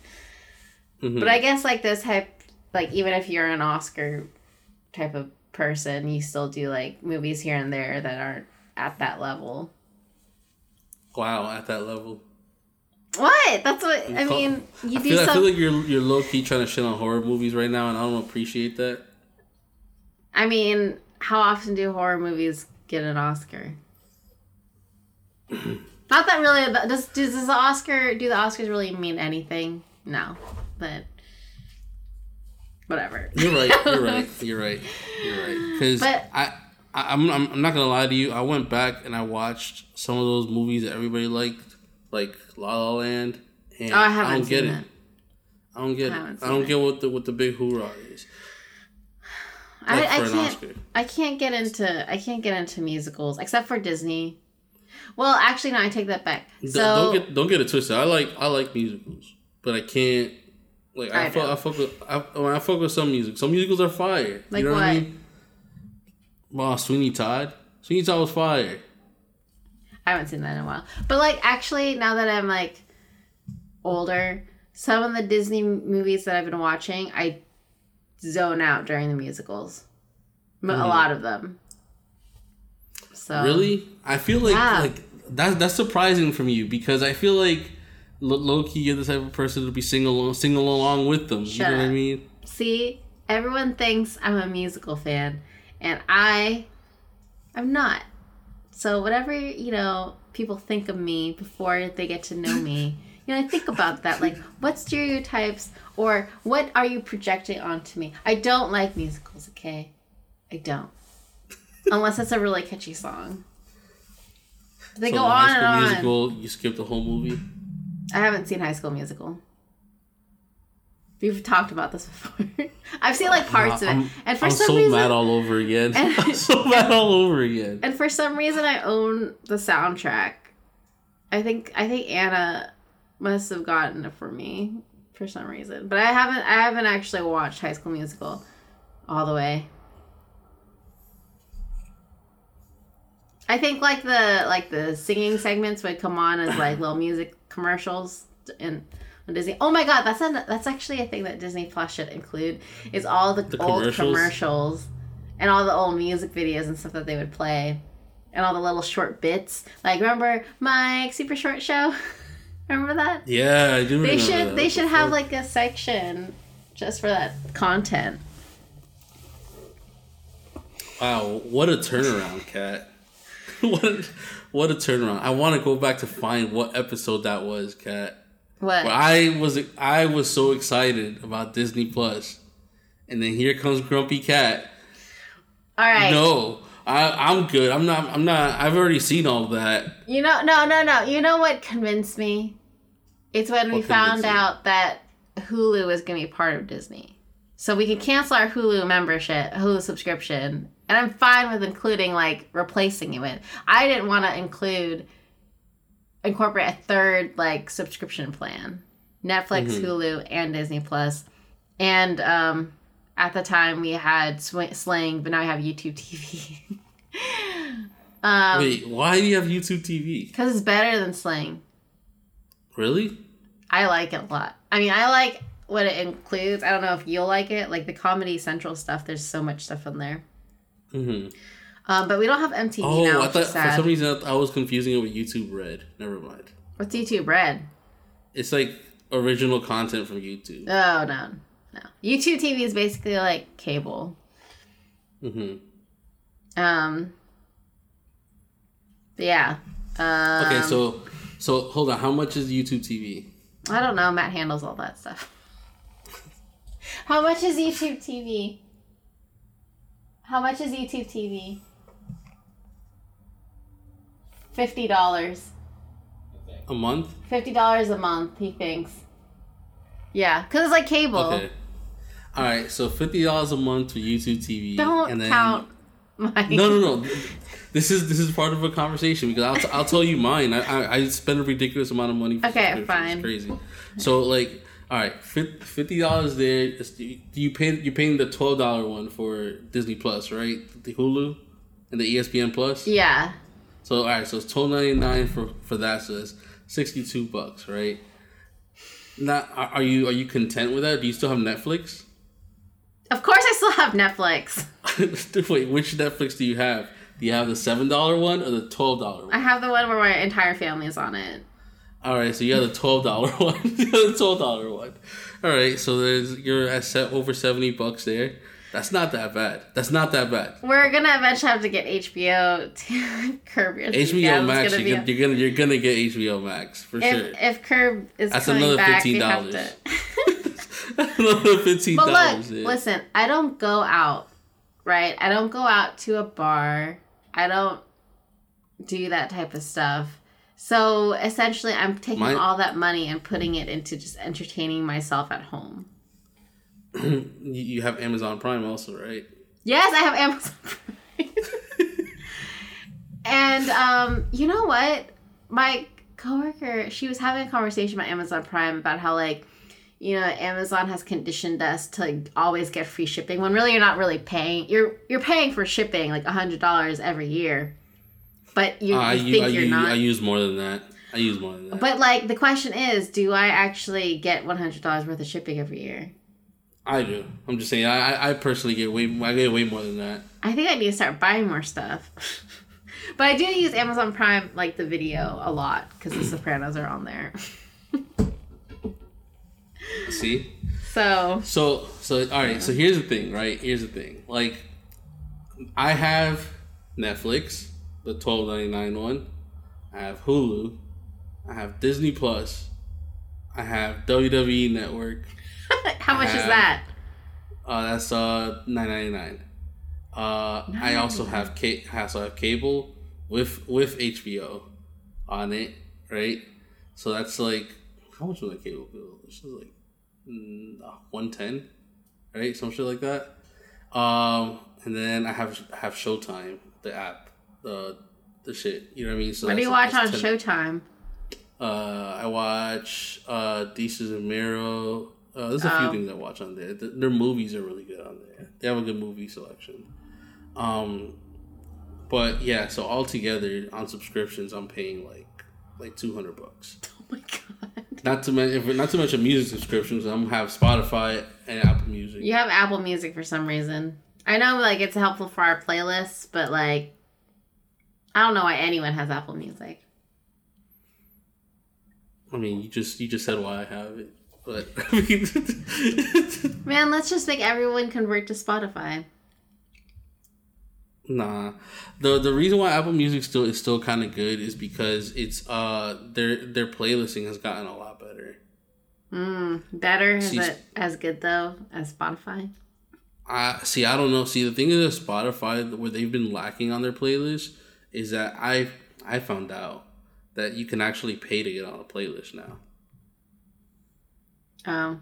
Mhm. But I guess like this type, like even if you're an Oscar type of person, you still do like movies here and there that aren't at that level. wow, at that level, What? That's what I mean. You I do feel, I feel like you're you're low key trying to shit on horror movies right now, and I don't appreciate that. I mean, how often do horror movies get an Oscar? Not that really. Does does the Oscar do the Oscars really mean anything? No, but whatever. You're right. You're right. You're right. You're right. Because I, I, I'm, I'm, I'm not gonna lie to you. I went back and I watched some of those movies that everybody liked, like La La Land, and Oh, I haven't don't get it. it. I don't get I it. I don't seen get what the what the big hoorah is. I, Like I an can't. Oscar. I can't get into. I can't get into musicals except for Disney. Well, actually, no. I take that back. So don't get don't get it twisted. I like I like musicals, but I can't. Like I, I fuck. I fuck with I, I fuck with some music. Some musicals are fire. Like you know what? I mean? Wow, Sweeney Todd. Sweeney Todd was fire. I haven't seen that in a while. But like, actually, now that I'm like older, some of the Disney movies that I've been watching, I zone out during the musicals. A mm-hmm. lot of them. So Really? I feel like Yeah. like that that's surprising from you because I feel like low key you're the type of person to be sing along sing along with them. Shut you know what I mean? See, everyone thinks I'm a musical fan, and I, I'm not. So whatever you know, people think of me before they get to know me. You know, I think about that. Like, what stereotypes or what are you projecting onto me? I don't like musicals. Okay, I don't. Unless it's a really catchy song. They So go on and on. Musical, you skipped the whole movie. I haven't seen High School Musical. We've talked about this before. I've seen like parts of it, and for I'm some so reason, mad all over again. And- I'm so mad all over again. and for some reason, I own the soundtrack. I think I think Anna must have gotten it for me for some reason, but I haven't. I haven't actually watched High School Musical all the way. I think like the like the singing segments would come on as like little music commercials in on Disney. Oh my god, that's a, that's actually a thing that Disney Plus should include is all the, The old commercials? commercials and all the old music videos and stuff that they would play and all the little short bits. Like remember Mike Super Short Show? remember that? Yeah, I do. They remember should that they should have like a section just for that content. Wow, what a turnaround, Kat. what a, what a turnaround. I want to go back to find what episode that was, Kat. What? But I was I was so excited about Disney Plus, and then here comes Grumpy Cat. all right. No, I I'm good. I'm not. I'm not. I've already seen all that. You know, no, no, no. You know what convinced me? It's when we found you? out that Hulu was going to be part of Disney. So we could cancel our Hulu membership, Hulu subscription, and I'm fine with including like replacing it with. I didn't want to include incorporate a third like subscription plan. Netflix, Mhm. Hulu, and Disney Plus. And um at the time we had Sw- Sling, but now we have YouTube TV. um Wait, why do you have YouTube TV? because it's better than Sling. Really? I like it a lot. I mean, I like what it includes. I don't know if you'll like it. Like the Comedy Central stuff, there's so much stuff in there. Hmm Um, but we don't have MTV Oh, now, I thought for some reason I was confusing it with YouTube Red. Never mind. What's YouTube Red? It's like original content from YouTube. Oh no, no. YouTube TV is basically like cable. hmm Um. yeah. Um, Okay, so so hold on. How much is YouTube TV? I don't know. Matt handles all that stuff. How much is YouTube TV? How much is YouTube TV? Fifty dollars. A month? Fifty dollars a month. He thinks. Yeah, cause it's like cable. Okay. All right, so fifty dollars a month for YouTube TV. Don't and then, count. My... No, no, no. This is this is part of a conversation because I'll, t- I'll tell you mine. I, I I spend a ridiculous amount of money. For Okay, fine. It's crazy. So like, all right, fifty dollars there. you pay? You're paying the twelve dollar one for Disney Plus, right? The Hulu and the ESPN Plus. Yeah. So all right, so it's twelve ninety nine for for that. So it's sixty two bucks, right? Now, are are you are you content with that? Do you still have Netflix? Of course, I still have Netflix. Wait, which Netflix do you have? Do you have the seven dollar one or the twelve dollar one? I have the one where my entire family is on it. All right, so you got the twelve dollar one. you the twelve dollar one. All right, so there's you're at set over seventy bucks there. That's not that bad. That's not that bad. We're gonna eventually have to get HBO to Curb Your HBO Enthusiasm. Max, Gonna you're, gonna, you're gonna you're gonna get HBO Max for if sure. if Curb is That's coming another back, have $15. Another fifteen but dollars. look, listen, I don't go out, right? I don't go out to a bar. I don't do that type of stuff. So essentially, I'm taking My- all that money and putting it into just entertaining myself at home. you, have Amazon Prime also, right? Yes, I have Amazon Prime. And um, you know what? My coworker, she was having a conversation about Amazon Prime about how like, you know, Amazon has conditioned us to like, always get free shipping when really you're not really paying. You're you're paying for shipping like a hundred dollars every year, but you, Uh, I, you think I, you're u- not. I use more than that. I use more than that. but like the question is, do I actually get one hundred dollars worth of shipping every year? I do. I'm just saying. I, I- I personally get way. I get way more than that. I think I need to start buying more stuff. but I do use Amazon Prime, like the video, a lot because The Sopranos are on there. See. So So so all right. So here's the thing. Right. Here's the thing. Like, I have Netflix, the twelve ninety nine one. I have Hulu. I have Disney Plus. I have WWE Network. how much is that? Uh, that's uh nine ninety nine. Uh, I also have ca- I also have cable with with HBO on it, right? So that's like how much was my cable bill? This was like mm, one ten, right? Some shit like that. Um, and then I have have Showtime, the app, the the shit. You know what I mean? So What do you watch on 10 Showtime? uh, I watch uh, Desus and Mero. Uh, there's a Oh. few things I watch on there. Th- Their movies are really good on there. They have a good movie selection. Um, but yeah, so altogether on subscriptions, I'm paying like like two hundred bucks. Oh my god. Not to mention, not to mention music subscriptions. I'm have Spotify and Apple Music. You have Apple Music for some reason. I know like it's helpful for our playlists, but like I don't know why anyone has Apple Music. I mean, you just you just said why I have it, but I mean, Man, let's just make everyone convert to Spotify. Nah, the the reason why Apple Music still is still kind of good is because it's uh their their playlisting has gotten a lot better. Mm, better is See- it as good though as Spotify? I see. I don't know. See, the thing is, that Spotify where they've been lacking on their playlist is that I I found out that you can actually pay to get on a playlist now. Oh,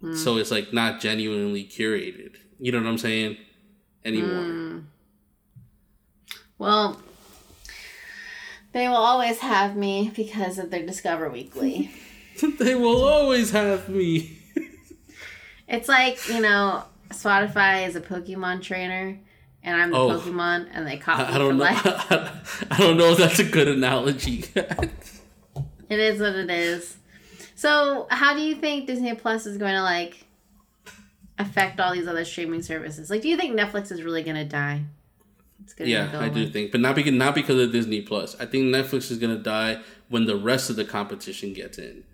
hmm. So it's like not genuinely curated. You know what I'm saying? Anymore. Hmm. well, they will always have me because of their Discover Weekly. they will always have me. it's like you know, Spotify is a Pokemon trainer, and I'm the Oh. Pokemon, and they caught me I, don't know. life. I don't know if that's a good analogy. It is what it is. So, how do you think Disney Plus is going to like affect all these other streaming services? Like, do you think Netflix is really going to die? It's gonna Yeah, I do think, but not because not because of Disney Plus. I think Netflix is gonna die when the rest of the competition gets in.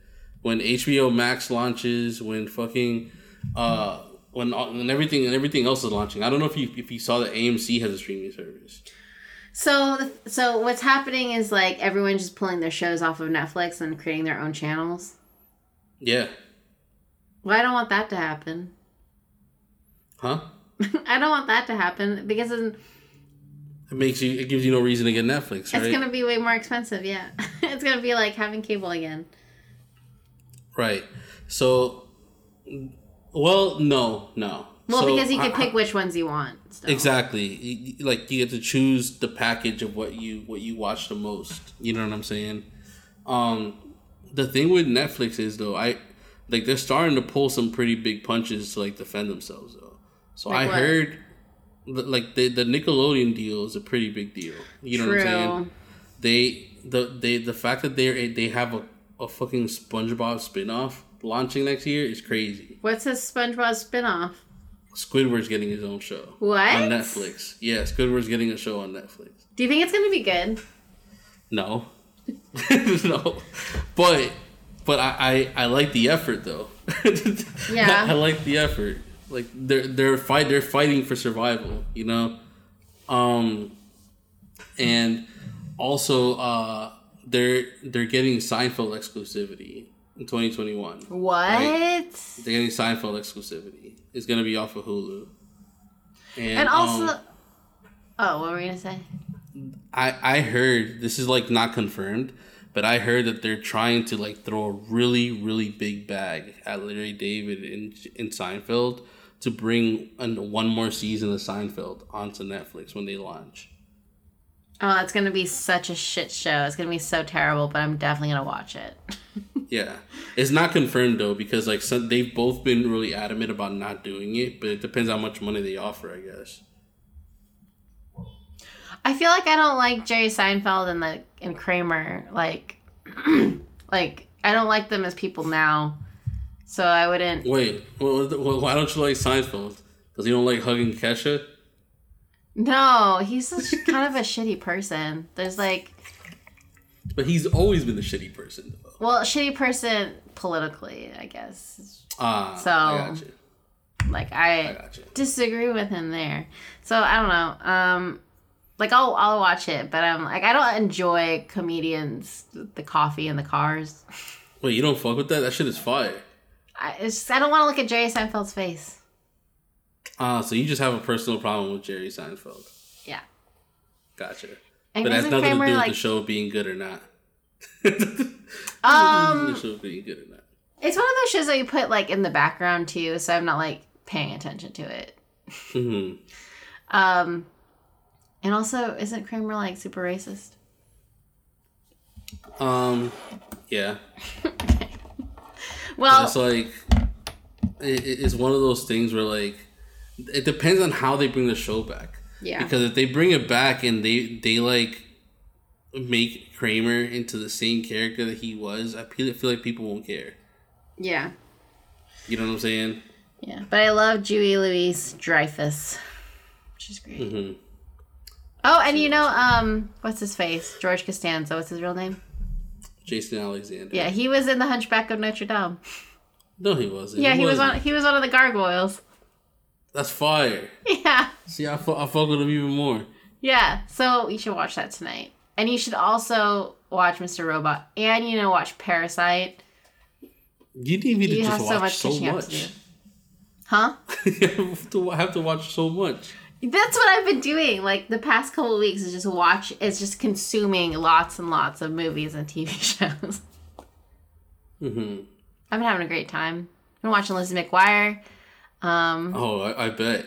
When HBO Max launches, when fucking uh when all- when everything and everything else is launching. I don't know if you if you saw that AMC has a streaming service. So, so what's happening is like everyone's just pulling their shows off of Netflix and creating their own channels. Yeah, Well, I don't want that to happen. huh? I don't want that to happen because then It makes you it gives you no reason to get Netflix, right? it's gonna be way more expensive. Yeah, it's gonna be like having cable again. Right. So, well, no, no. Well, So, because you I- can pick which ones you want. Exactly. Like you get to choose the package of what you what you watch the most. You know what I'm saying? Um the thing with Netflix is though, I like they're starting to pull some pretty big punches to like defend themselves though. So Like I what? heard like the the Nickelodeon deal is a pretty big deal. You know what I'm saying? They the they the fact that they're they have a, a fucking SpongeBob spin-off launching next year is crazy. What's this SpongeBob spinoff? Squidward's getting his own show. What? On Netflix. Yeah, Squidward's getting a show on Netflix. Do you think it's gonna be good? No. no. But but I, I, I like the effort though. Yeah. I like the effort. Like they're they're fight they're fighting for survival, you know? Um and also uh they're they're getting Seinfeld exclusivity in 2021. What? They're getting Seinfeld exclusivity. It's gonna be off of Hulu. And, And also, um, oh, what were we gonna say? I I heard this is like not confirmed, but I heard that they're trying to like throw a really really big bag at Larry David in in Seinfeld to bring an, one more season of Seinfeld onto Netflix when they launch. Oh, it's gonna be such a shit show. It's gonna be so terrible, but I'm definitely gonna watch it. Yeah, it's not confirmed though because like some, they've both been really adamant about not doing it, but it depends how much money they offer, I guess. I feel like I don't like Jerry Seinfeld and like and Kramer. Like, like I don't like them as people now. So I wouldn't. Wait, well, why don't you like Seinfeld? Because you don't like hugging Kesha? No, he's just kind of a shitty person. There's like, But he's always been the shitty person. Well, shitty person politically, I guess. Ah, So- I. Like I I disagree with him there. So I don't know. Um, like I'll I'll watch it, but I'm like I don't enjoy comedians the coffee and the cars. Wait, you don't fuck with that? That shit is fire. I it's just, I don't want to look at Jerry Seinfeld's face. Ah, so you just have a personal problem with Jerry Seinfeld. Yeah. Gotcha. And but that's nothing Kramer, to do with like, the show being good or not. Um, the show being good or not. it's one of those shows that you put like in the background too, so I'm not like paying attention to it. hmm Um, and also, isn't Kramer like super racist? Um, yeah. Well, it's like it, it- it's one of those things where like it depends on how they bring the show back. yeah, Because if they bring it back and they they like make Kramer into the same character that he was, I feel, feel like people won't care. yeah, You know what I'm saying? yeah. But I love Julie Louise Dreyfus, which is great. hmm Oh, and you know, um, what's his face? George Costanza. What's his real name? Jason Alexander. Yeah, he was in The Hunchback of Notre Dame. No, he wasn't. Yeah, he was wasn't. on. He was one of the gargoyles. That's fire. Yeah, See, I, fu- I fuck with him even more. yeah. So you should watch that tonight, and you should also watch Mr. Robot, and you know, watch Parasite. You need me to You just have so watch much so much. Huh? I have to- have to watch so much. That's what I've been doing. Like the past couple of weeks is just watch. is just consuming lots and lots of movies and TV shows. hmm I've been having a great time. I've been watching Lizzie McGuire. Um, Oh, I, I bet.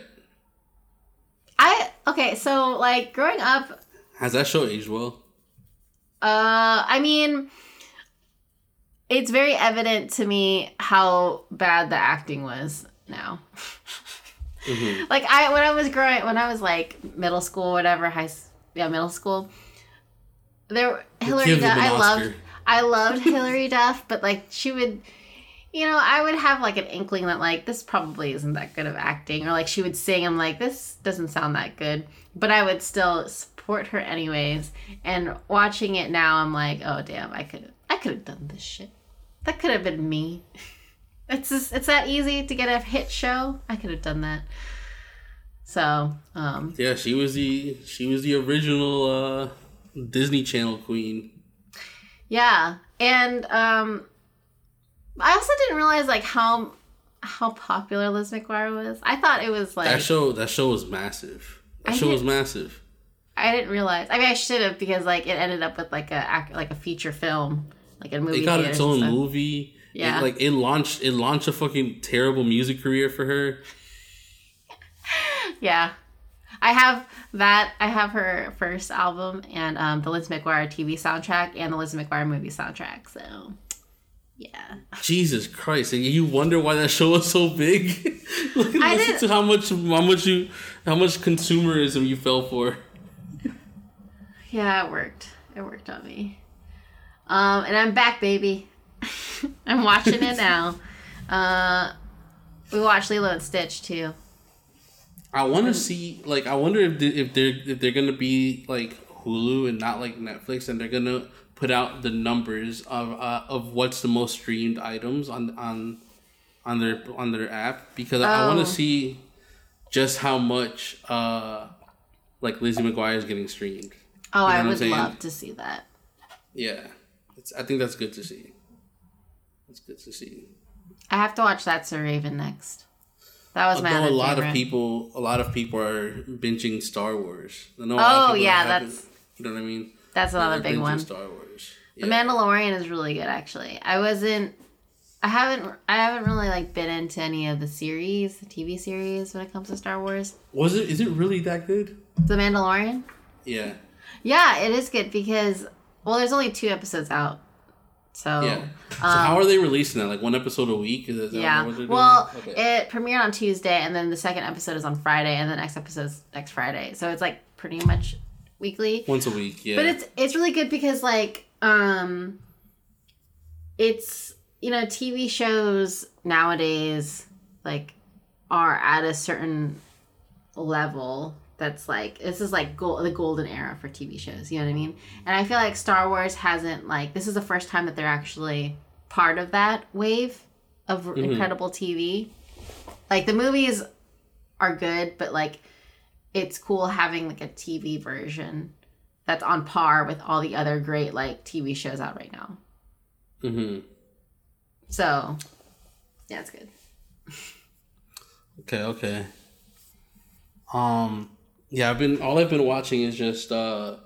I okay. So like growing up, Has that show aged well? Uh, I mean, it's very evident to me how bad the acting was now. Mhm. Like I, when I was growing, when I was like middle school, whatever, high, yeah, middle school. There, Hilary Duff. I loved, I loved Hilary Duff, but like she would, you know, I would have like an inkling that like this probably isn't that good of acting, or like she would sing, I'm like this doesn't sound that good, but I would still support her anyways. And watching it now, I'm like, oh damn, I could, I could have done this shit. That could have been me. It's just, it's that easy to get a hit show. I could have done that. So, um, Yeah, she was the she was the original uh, Disney Channel queen. Yeah, and um, I also didn't realize like how how popular Liz McGuire was. I thought it was like That show that show was massive. That I show was massive. I didn't realize. I mean, I should have because like it ended up with like a like a feature film, like a movie. It got its own movie. Yeah. It, like it launched it launched a fucking terrible music career for her. Yeah, I have that. I have her first album and um, the Liz McGuire TV soundtrack and the Liz McGuire movie soundtrack. So, yeah. Jesus Christ! And you wonder why that show was so big. Look, I listen didn't- to how much how much you how much consumerism you fell for. Yeah, it worked. It worked on me. Um, and I'm back, baby. I'm watching it now. Uh, we watched Lilo and Stitch too. I want to see like I wonder if they, if they're if they're gonna be like Hulu and not like Netflix, and they're gonna put out the numbers of uh, of what's the most streamed items on on on their on their app because I want Oh. to see just how much uh like Lizzie McGuire is getting streamed. Oh, know I would love to see that. Yeah, it's I think that's good to see. That's good to see. I have to watch That's So Raven next. That was my Although a lot favorite. of people, a lot of people are binging Star Wars. I know a lot of Oh, yeah, that's- you know what I mean. That's another big one. Star Wars. The Mandalorian is really good, actually. I wasn't. I haven't. I haven't really like been into any of the series, the TV series, when it comes to Star Wars. Was it? Is it really that good? The Mandalorian. Yeah. Yeah, it is good because well, there's only two episodes out, so Yeah. So how are they releasing that? Like one episode a week? Um, yeah. Well, Okay. it premiered on Tuesday, and then the second episode is on Friday, and the next episode is next Friday. So it's like pretty much weekly. once a week. Yeah. But it's it's really good because like um it's you know TV shows nowadays like are at a certain level that's like this is like gold, the golden era for TV shows, you know what I mean? And I feel like Star Wars hasn't like this is the first time that they're actually part of that wave of incredible TV. Like the movies are good, but like it's cool having like a TV version that's on par with all the other great like TV shows out right now. hmm So, yeah, it's good. Okay. Okay. Um. Yeah, I've been all I've been watching is just uh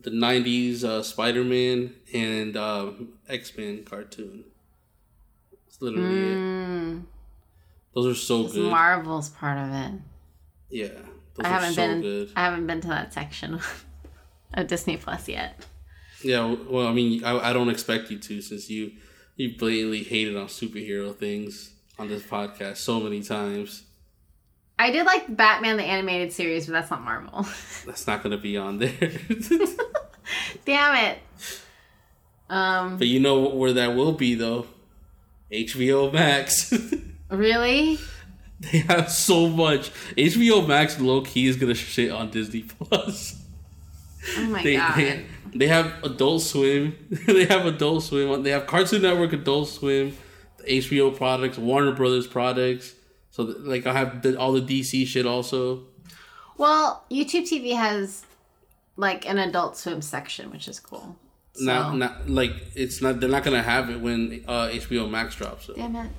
the '90s uh, Spider-Man and um, X-Men cartoon. It's literally it. Mm, Those are so it's good. Marvel's part of it. yeah, those I haven't so been. good. I haven't been to that section of Disney Plus yet. Yeah, well, I mean, I, I don't expect you to since you you blatantly hated on superhero things on this podcast so many times. I did like Batman the animated series, but that's not Marvel. That's not gonna be on there. Damn it. Um, but you know where that will be though. HBO Max. really? they have so much. HBO Max low key is gonna shit on Disney Plus. Oh my They, god. they they have Adult Swim. they have Adult Swim. They have Cartoon Network, Adult Swim, the HBO products, Warner Brothers products. So like I have the, all the DC shit also. Well, YouTube TV has like an Adult Swim section, which is cool. So, Not not like it's not. They're not gonna have it when uh, HBO Max drops it. damn it.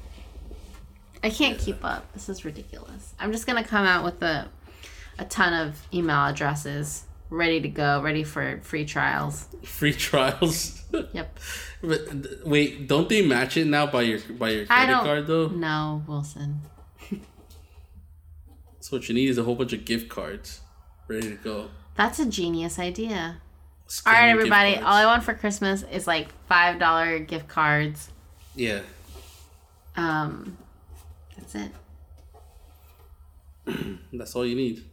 I can't keep up. This is ridiculous. I'm just gonna come out with a a ton of email addresses ready to go, ready for free trials. Free trials. Yep. but wait, don't they match it now by your by your credit card though? No, Wilson. So what you need is a whole bunch of gift cards ready to go. That's a genius idea. All right, everybody. All I want for Christmas is like five dollar gift cards. yeah. Um, that's it. That's all you need.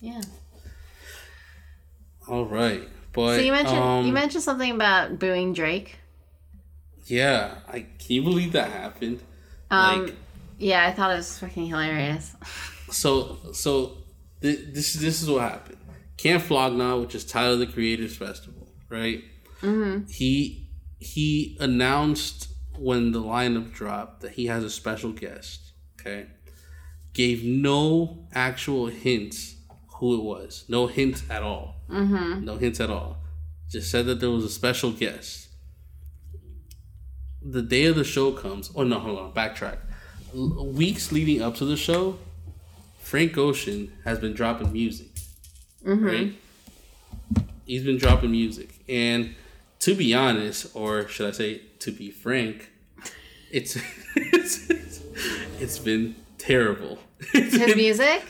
Yeah. All right, but So you mentioned um, you mentioned something about booing Drake. yeah. I can you believe that happened? Um, like yeah, I thought it was fucking hilarious. so so th- this this is what happened. Camp Flog Gnaw, which is Tyler the Creators Festival, right? Mm-hmm. He he announced when the lineup dropped that he has a special guest. Okay, gave no actual hints who it was. No hint at all. Mm-hmm. No hints at all. Just said that there was a special guest. The day of the show comes. Oh no, hold on. Backtrack. Weeks leading up to the show, Frank Ocean has been dropping music. Mm-hmm. Right? He's been dropping music. And to be honest, or should I say to be frank, it's it's, it's been terrible. His music.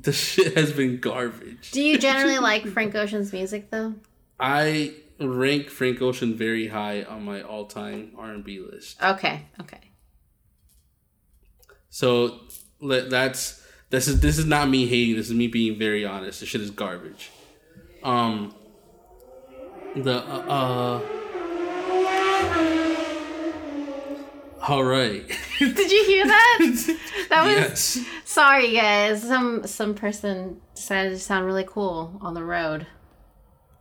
the shit has been garbage. Do you generally like Frank Ocean's music though? I rank Frank Ocean very high on my all-time R&B list. Okay. Okay. So that's this is this is not me hating. This is me being very honest. This shit is garbage. Um. The uh. uh all right. Did you hear that? That was yes. sorry, guys. Some some person decided to sound really cool on the road.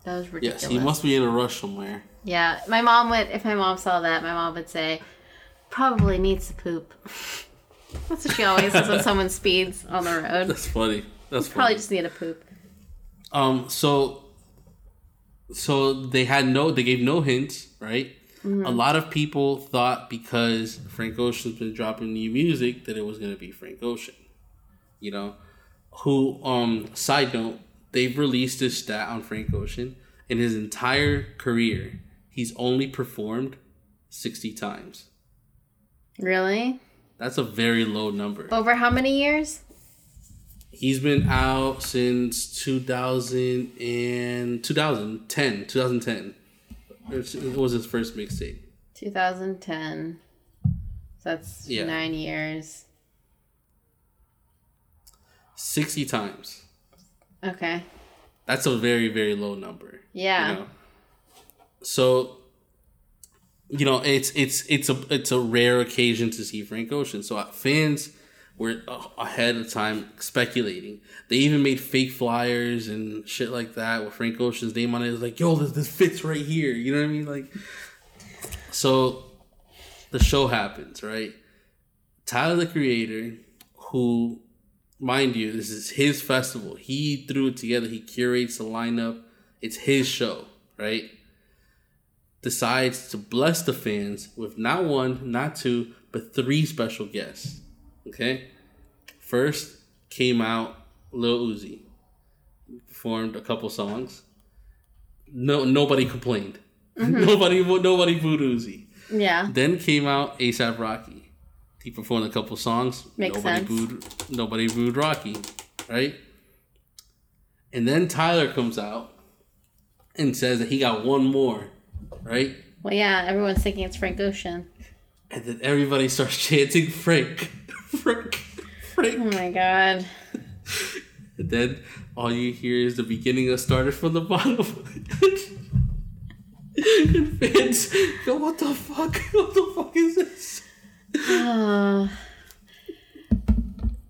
That was ridiculous. Yes. He must be in a rush somewhere. Yeah, my mom would. If my mom saw that, my mom would say, "Probably needs to poop." That's what she always says when someone speeds on the road. That's funny. That's Probably just need a poop. Um. So. So they had no. They gave no hints, right? A lot of people thought because Frank Ocean's been dropping new music that it was gonna be Frank Ocean. You know, who? Um. Side note: They've released this stat on Frank Ocean. In his entire career, he's only performed sixty times. Really? That's a very low number. Over how many years? He's been out since 2000 and 2010, 2010. It was his first mixtape. 2010. So that's Yeah. nine years. 60 times. Okay. That's a very, very low number. Yeah. You know? So, you know, it's it's it's a it's a rare occasion to see Frank Ocean. So uh, fans were uh, ahead of time speculating. They even made fake flyers and shit like that with Frank Ocean's name on it. It was like, yo, this, this fits right here. You know what I mean? Like, so the show happens, right? Tyler the Creator, who, mind you, this is his festival. He threw it together. He curates the lineup. It's his show, right? Decides to bless the fans with not one, not two, but three special guests. Okay? First came out Lil Uzi. Performed a couple songs. No nobody complained. Mm-hmm. nobody nobody booed Uzi. Yeah. Then came out ASAP Rocky. He performed a couple songs. Makes nobody sense. booed nobody booed Rocky, right? And then Tyler comes out and says that he got one more, right? Well, yeah, everyone's thinking it's Frank Ocean. And then everybody starts chanting Frank, Frank, Frank. Oh my god. And then all you hear is the beginning of started from the bottom. and fans go, what the fuck? What the fuck is this? Uh,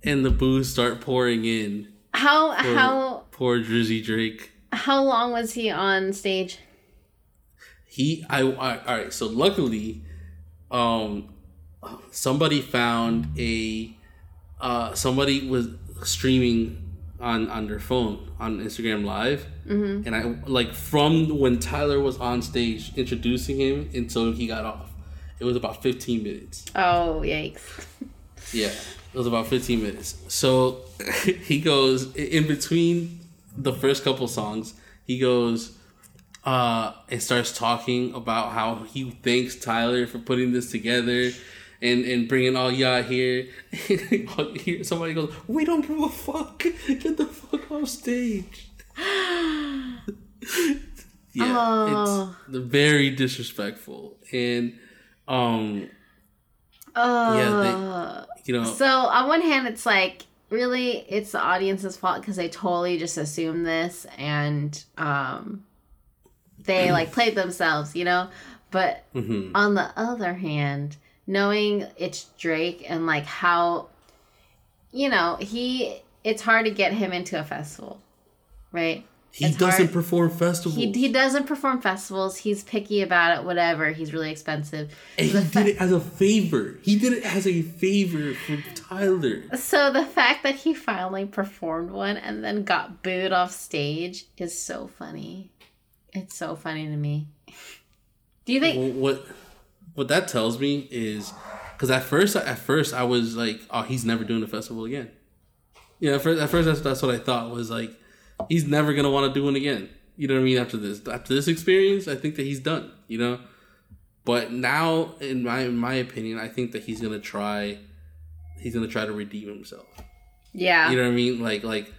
And the boos start pouring in. how how poor Drizzy Drake. how long was he on stage? He I, I all right. So luckily, um, somebody found a uh somebody was streaming on on their phone on Instagram Live, Mm-hmm. and I like from when Tyler was on stage introducing him until he got off. It was about fifteen minutes. Oh yikes! Yeah, it was about 15 minutes. So he goes in between the first couple songs. He goes uh, and starts talking about how he thanks Tyler for putting this together and and bringing all y'all here. Here Somebody goes, "We don't give a fuck. Get the fuck off stage." yeah, Oh. it's very disrespectful and um Oh. Yeah, you know So on one hand, it's like really it's the audience's fault because they totally just assumed this and um, they like played themselves, you know. But mhm. on the other hand, knowing it's Drake and like how, you know, he it's hard to get him into a festival, right? He It's doesn't hard. perform festivals. He, he doesn't perform festivals. He's picky about it. Whatever. He's really expensive. and he did it as a favor. He did it as a favor for Tyler. So the fact that he finally performed one and then got booed off stage is so funny. It's so funny to me. Do you think? Well, what what that tells me is because at first at first I was like, oh, he's never doing a festival again. Yeah, at first, at first that's, that's what I thought was like, he's never gonna want to do one again. You know what I mean? After this, after this experience, I think that he's done. You know, but now, in my in my opinion, I think that he's gonna try. He's gonna try to redeem himself. Yeah. You know what I mean? Like like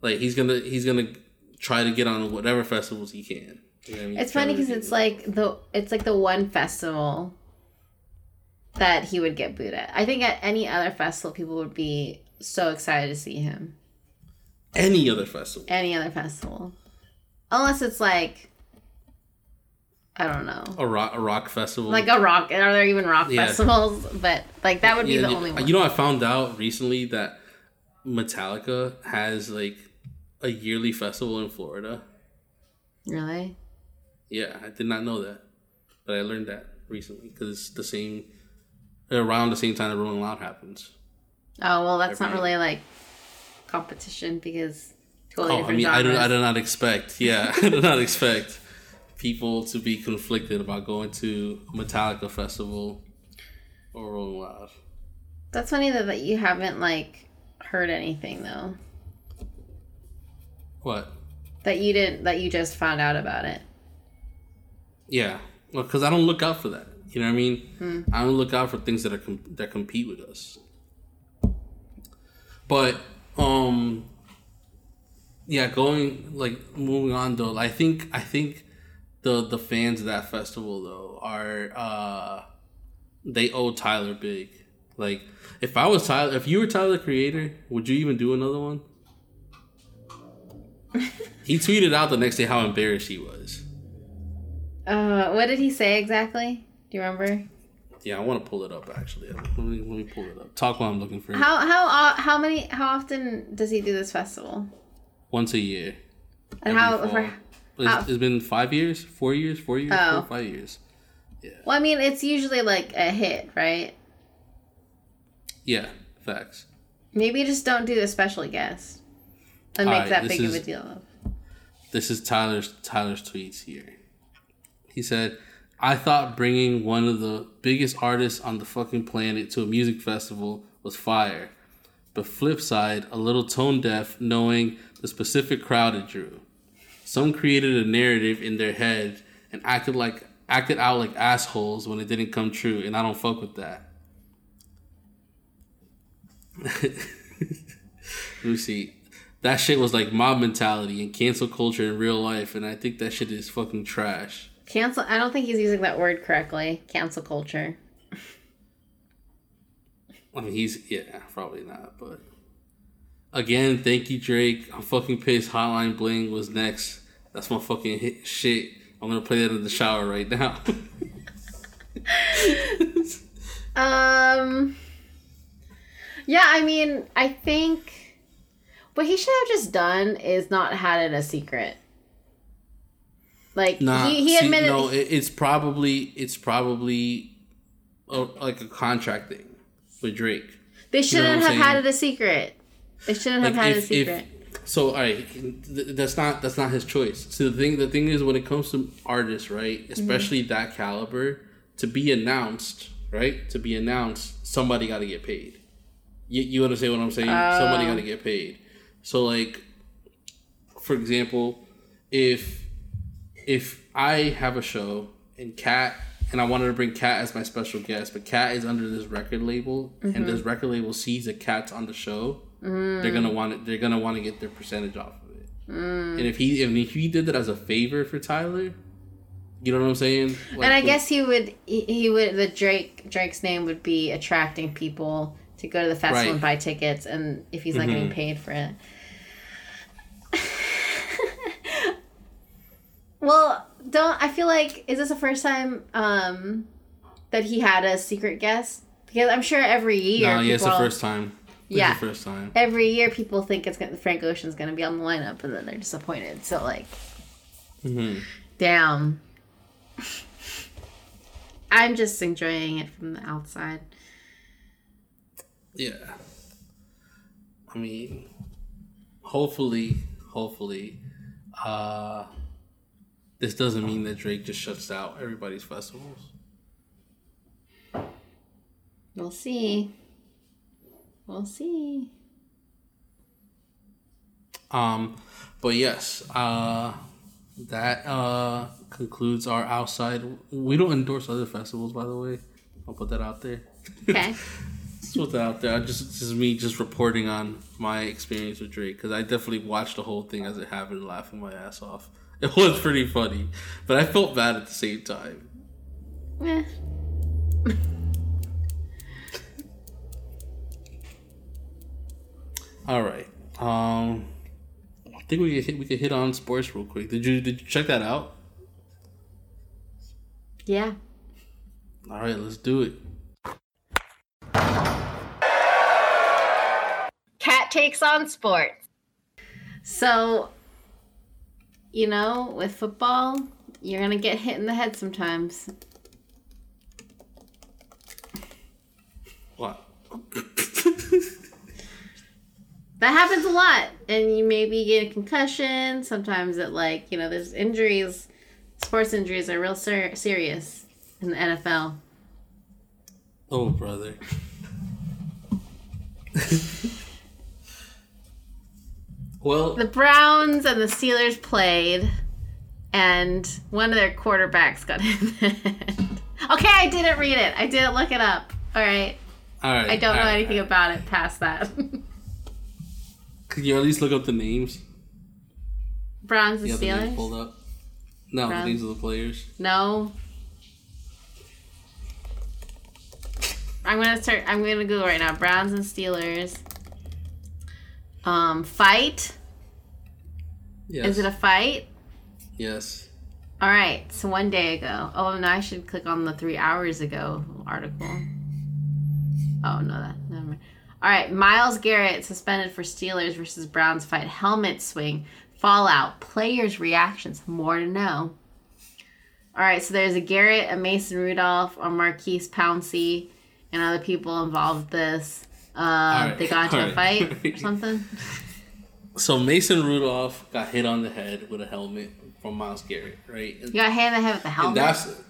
like he's gonna he's gonna try to get on whatever festivals he can. You know I mean? It's Try funny because it's like the it's like the one festival that he would get booed at. I think at any other festival, people would be so excited to see him. any other festival. Any other festival, unless it's like I don't know, A rock a rock festival. like a rock. Are there even rock Yeah. festivals? But like that would be Yeah, the only one. You know, I found out recently that Metallica has like a yearly festival in Florida. really? Yeah, I did not know that, but I learned that recently because it's the same around the same time that Rolling Loud happens. Oh well, that's not really like competition because totally Oh, I different mean, I do. I do not expect. Yeah, I do not expect people to be conflicted about going to a Metallica festival or Rolling Loud. That's funny that, that you haven't like heard anything though. What? That you didn't. That you just found out about it. Yeah, well, because I don't look out for that. You know what I mean? Hmm. I don't look out for things that are that compete with us. But Um. Yeah, going like moving on though. I think I think the the fans of that festival though are uh they owe Tyler big. Like if I was Tyler, if you were Tyler the Creator, would you even do another one? He tweeted out the next day how embarrassed he was. Uh, what did he say exactly? Do you remember? Yeah, I want to pull it up actually. Let me let me pull it up. Talk while I'm looking for it. How how uh, how many how often does he do this festival? Once a year. And how for It's, how- it's been five years, four years, four years, Oh. four, five years. Yeah. Well, I mean, it's usually like a hit, right? Yeah, facts. Maybe just don't do the special guest. And make Alright, that big of a is- deal. This is Tyler's Tyler's tweets here. He said, "I thought bringing one of the biggest artists on the fucking planet to a music festival was fire, but flip side, a little tone deaf, knowing the specific crowd it drew. Some created a narrative in their head and acted like acted out like assholes when it didn't come true, and I don't fuck with that." See. That shit was like mob mentality and cancel culture in real life, and I think that shit is fucking trash. Cancel. I don't think he's using that word correctly. Cancel culture. I mean, he's yeah, probably not, but again, thank you, Drake. I'm fucking pissed. Hotline Bling was next. That's my fucking hit shit. I'm gonna play that in the shower right now. Um. Yeah, I mean, I think what he should have just done is not had it a secret. Like nah, he, he see, admitted. no, it, it's probably it's probably a, like a contract thing with Drake. they shouldn't what have I'm had it a secret. They shouldn't have Like, had it a if- if- secret. So, all right, th- that's not that's not his choice. So the thing the thing is, when it comes to artists, right, mm-hmm. especially that caliber, to be announced, right, to be announced, somebody got to get paid. You, you understand what I'm saying? Somebody oh. got to get paid. So, like, for example, if if I have a show and Kat and I wanted to bring Kat as my special guest, but Kat is under this record label, and this mm-hmm. record label sees that Kat's on the show, they're gonna mm. want it. They're gonna want to get their percentage off of it. Mm. And if he if he did that as a favor for Tyler, you know what I'm saying? Like, and I guess he would he, would the Drake Drake's name would be attracting people to go to the festival Right. and buy tickets and if he's not getting Mhm. paid for it. Well, don't I feel like is this the first time um that he had a secret guest? Because I'm sure every year no, yeah, it's the first time. It's Yeah. the first time. every year people think it's gonna Frank Ocean's gonna be on the lineup and then they're disappointed. So like hmm Damn. I'm just enjoying it from the outside. Yeah. I mean, hopefully, hopefully, uh, this doesn't mean that Drake just shuts out everybody's festivals. We'll see. We'll see. Um, but yes, uh, that uh concludes our outside. We don't endorse other festivals, by the way. I'll put that out there. Okay. Just put that out there. I just this is me just reporting on my experience with Drake because I definitely watched the whole thing as it happened, laughing my ass off. It was pretty funny, but I felt bad at the same time. Eh. All right. Um, I think we could hit, we could hit on sports real quick. Did you did you check that out? Yeah. All right, let's do it. Cat takes on sports. So, you know, with football, you're going to get hit in the head sometimes. What? That happens a lot. And you maybe get a concussion. Sometimes it, like, you know, there's injuries. Sports injuries are real ser- serious in the NFL. oh, brother. well, The Browns and the Steelers played, and one of their quarterbacks got hit in the head. Okay, I didn't read it. I didn't look it up. All right. all right. I don't know right, anything right. about it past that. Could you at least look up the names? Browns and the names pulled up. No, Browns. the names of the players. No. I'm gonna start. I'm gonna Google right now. Browns and Steelers. Um, fight. Yes. Is it a fight? yes. All right. So one day ago. Oh, no. I should click on the three hours ago article. Oh no, that never mind. All right. Myles Garrett suspended for Steelers versus Browns fight. Helmet swing. Fallout. Players' reactions. More to know. All right. So there's a Garrett, a Mason Rudolph, a Maurkice Pouncey, and other people involved this. Uh, right, They got into all a right. fight or something. So Mason Rudolph got hit on the head with a helmet from Myles Garrett, right? You got hit in the head with the And helmet. that's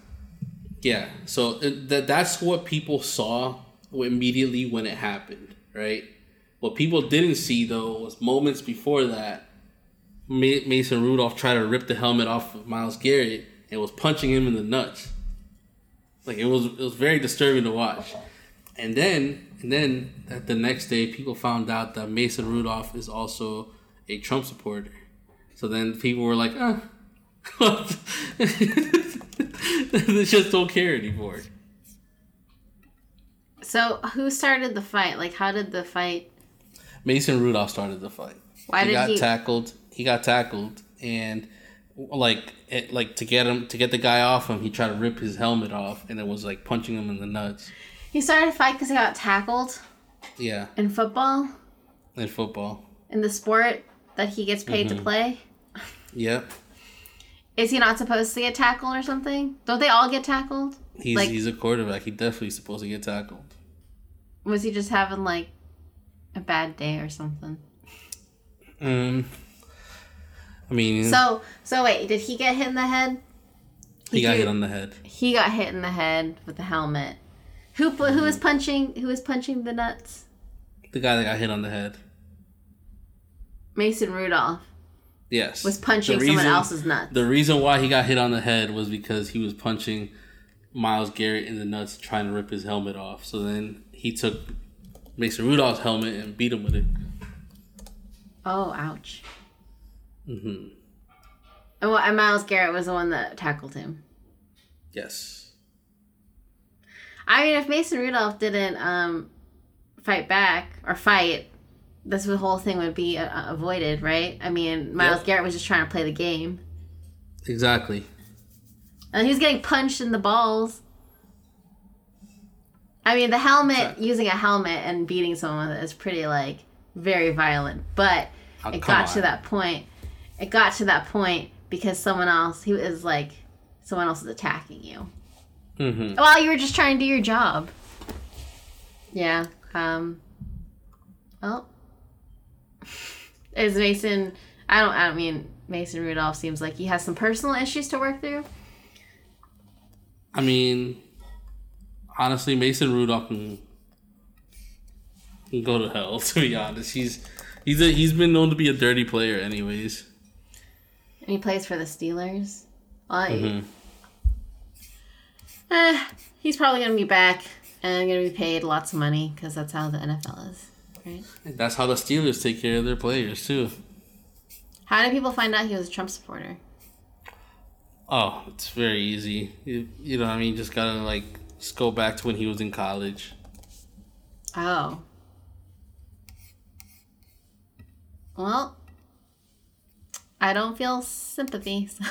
yeah. So that that's what people saw immediately when it happened, right? What people didn't see though was moments before that, Ma- Mason Rudolph tried to rip the helmet off of Myles Garrett and was punching him in the nuts. Like it was it was very disturbing to watch. And then and then at the next day, people found out that Mason Rudolph is also a Trump supporter. So then people were like, ah. they just don't care anymore. So who started the fight? Like, how did the fight? Mason Rudolph started the fight. Why he did got he- tackled. He got tackled, and like it, like to get him to get the guy off him, he tried to rip his helmet off, and it was like punching him in the nuts. He started a fight because he got tackled Yeah, in football, in football. in the sport that he gets paid Mm-hmm. to play. Yep, Is he not supposed to get tackled or something? Don't they all get tackled? he's Like- he's a quarterback. He definitely supposed to get tackled. Was he just having like a bad day or something? Um, I mean, So, so wait, did he get hit in the head? he got hit on the head. He got hit in the head with the helmet. Who who was punching? Who was punching the nuts? The guy that got hit on the head. Mason Rudolph Yes, was punching The someone reason- else's nuts. The reason why he got hit on the head was because he was punching Myles Garrett in the nuts, trying to rip his helmet off. So then he took Mason Rudolph's helmet and beat him with it. oh, ouch! Mm-hmm. And, what, and Myles Garrett was the one that tackled him. Yes. I mean, if Mason Rudolph didn't um, fight back or fight, this whole thing would be uh, avoided, right? I mean, Myles Yep. Garrett was just trying to play the game, Exactly. and he was getting punched in the balls. I mean, the helmet Exactly. using a helmet and beating someone with it is pretty like very violent, but Oh, it got to that point. It got to that point because someone else, he was like, someone else is attacking you. Hmm Well, you were just trying to do your job. Yeah. Um. Well, is Mason? I don't. I don't mean Mason Rudolph seems like he has some personal issues to work through. I mean, honestly, Mason Rudolph can, can go to hell. To be honest, he's he's a, he's been known to be a dirty player, anyways. And he plays for the Steelers. Well, Mhm. Eh, he's probably gonna be back and gonna be paid lots of money because that's how the NFL is, right? That's how the Steelers take care of their players too. How did people find out he was a Trump supporter? Oh, it's very easy. You, you know, what I mean, just gotta like just go back to when he was in college. Oh. Well, I don't feel sympathy. So.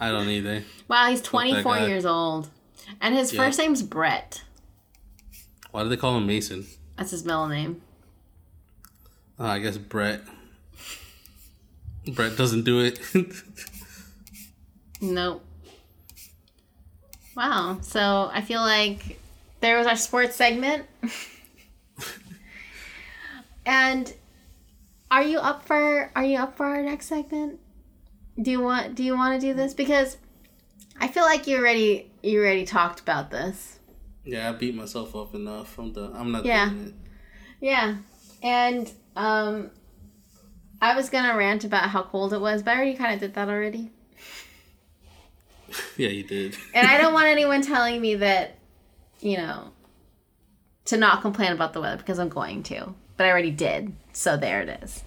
I don't either. Wow, he's 24 years old. And his Yeah. first name's Brett. Why do they call him Mason? That's his middle name. Uh, I guess Brett. Brett doesn't do it. Nope. Wow. So I feel like there was our sports segment. and are you up for are you up for our next segment? Do you want do you want to do this because I feel like you already you already talked about this. yeah, I beat myself up enough. I'm done. I'm not Yeah. doing it. Yeah. And um I was going to rant about how cold it was, but I already kind of did that already. Yeah, you did. And I don't want anyone telling me that, you know, to not complain about the weather because I'm going to. But I already did. So there it is.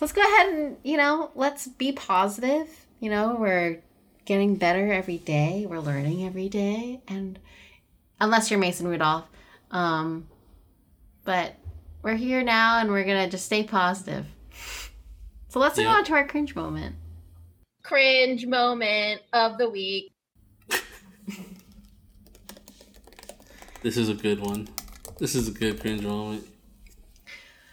let's go ahead and you know let's be positive. You know, we're getting better every day. We're learning every day, and unless you're Mason Rudolph, um, but we're here now, and we're gonna just stay positive. So let's Yep. go on to our cringe moment. Cringe moment of the week. This is a good one. This is a good cringe moment.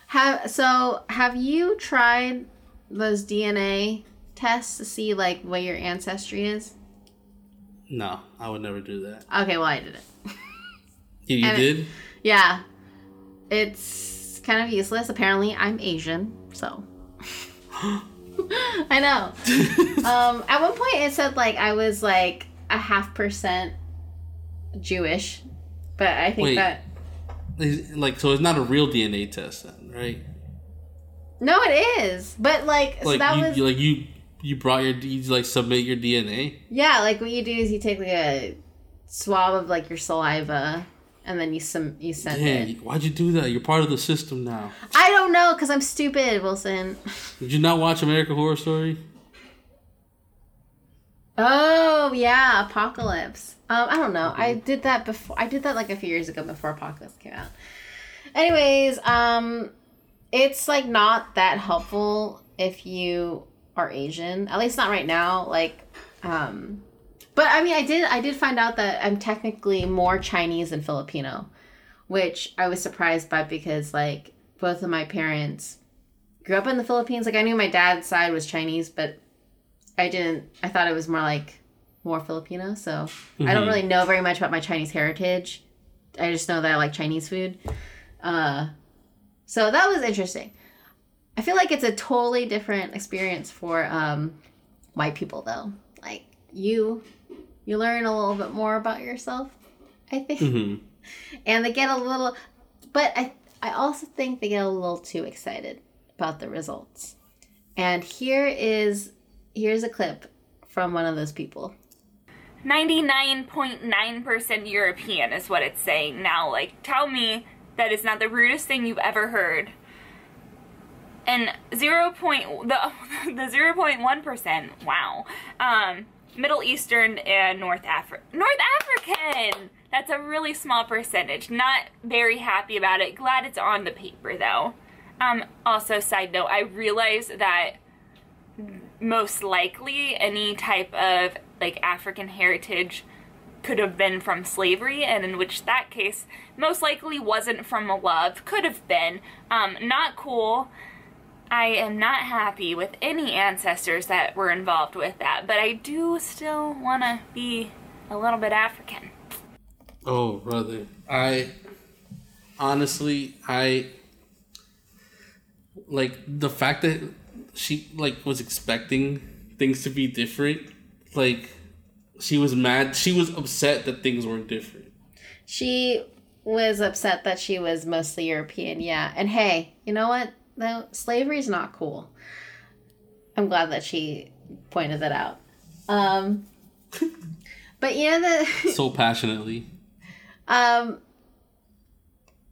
Have so have you tried those DNA tests to see like what your ancestry is? No, I would never do that. Okay, well I did it. You, you And it- did? Yeah. It's kind of useless. Apparently I'm Asian, so I know. um at one point it said like I was like a half percent Jewish. But I think Wait. that Like, so it's not a real DNA test then, right? No, it is. But like, so that you, was you- like you you brought your you like submit your DNA. Yeah, like what you do is you take like a swab of like your saliva and then you some you send Damn, it. why'd you do that? You're part of the system now. I don't know because I'm stupid, Wilson. Did you not watch American Horror Story? Oh yeah, Apocalypse. Um, I don't know. I did that before. I did that like a few years ago before Apocalypse came out. Anyways, um, it's like not that helpful if you are Asian. At least not right now. Like, um, but I mean, I did. I did find out that I'm technically more Chinese than Filipino, which I was surprised by because like both of my parents grew up in the Philippines. Like I knew my dad's side was Chinese, but I didn't. I thought it was more like more Filipino. So I don't Mhm. really know very much about my Chinese heritage. I just know that I like Chinese food. Uh, so that was interesting. I feel like it's a totally different experience for um, white people, though. Like you, you learn a little bit more about yourself. I think hmm and they get a little but i i also think they get a little too excited about the results and here is here's a clip from one of those people 99.9% European is what it's saying now. Like, tell me that is not the rudest thing you've ever heard. And 0. Point, the the 0.1%, wow. Um, Middle Eastern and North Afri- North African. That's a really small percentage. Not very happy about it. Glad it's on the paper though. Um, also, side note, I realize that most likely any type of like African heritage could have been from slavery, and in which that case most likely wasn't from love. Could have been. Um, not cool. I am not happy with any ancestors that were involved with that, but I do still want to be a little bit African. Oh, brother. I honestly, I like the fact that she like was expecting things to be different. Like she was mad. She was upset that things weren't different. she was upset that she was mostly european yeah and hey you know what though slavery's not cool i'm glad that she pointed that out um but you know the So passionately. Um,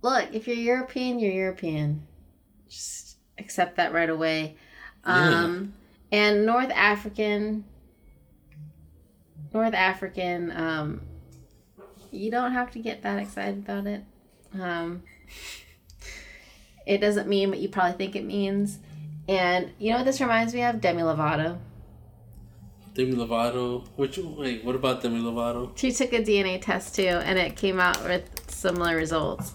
look, if you're European, you're European. Just accept that right away. Um, and North African, North African, um, you don't have to get that excited about it. Um, it doesn't mean what you probably think it means. And you know what this reminds me of? Demi Lovato. Demi Lovato. Which wait, what about Demi Lovato? She took a DNA test too, and it came out with similar results.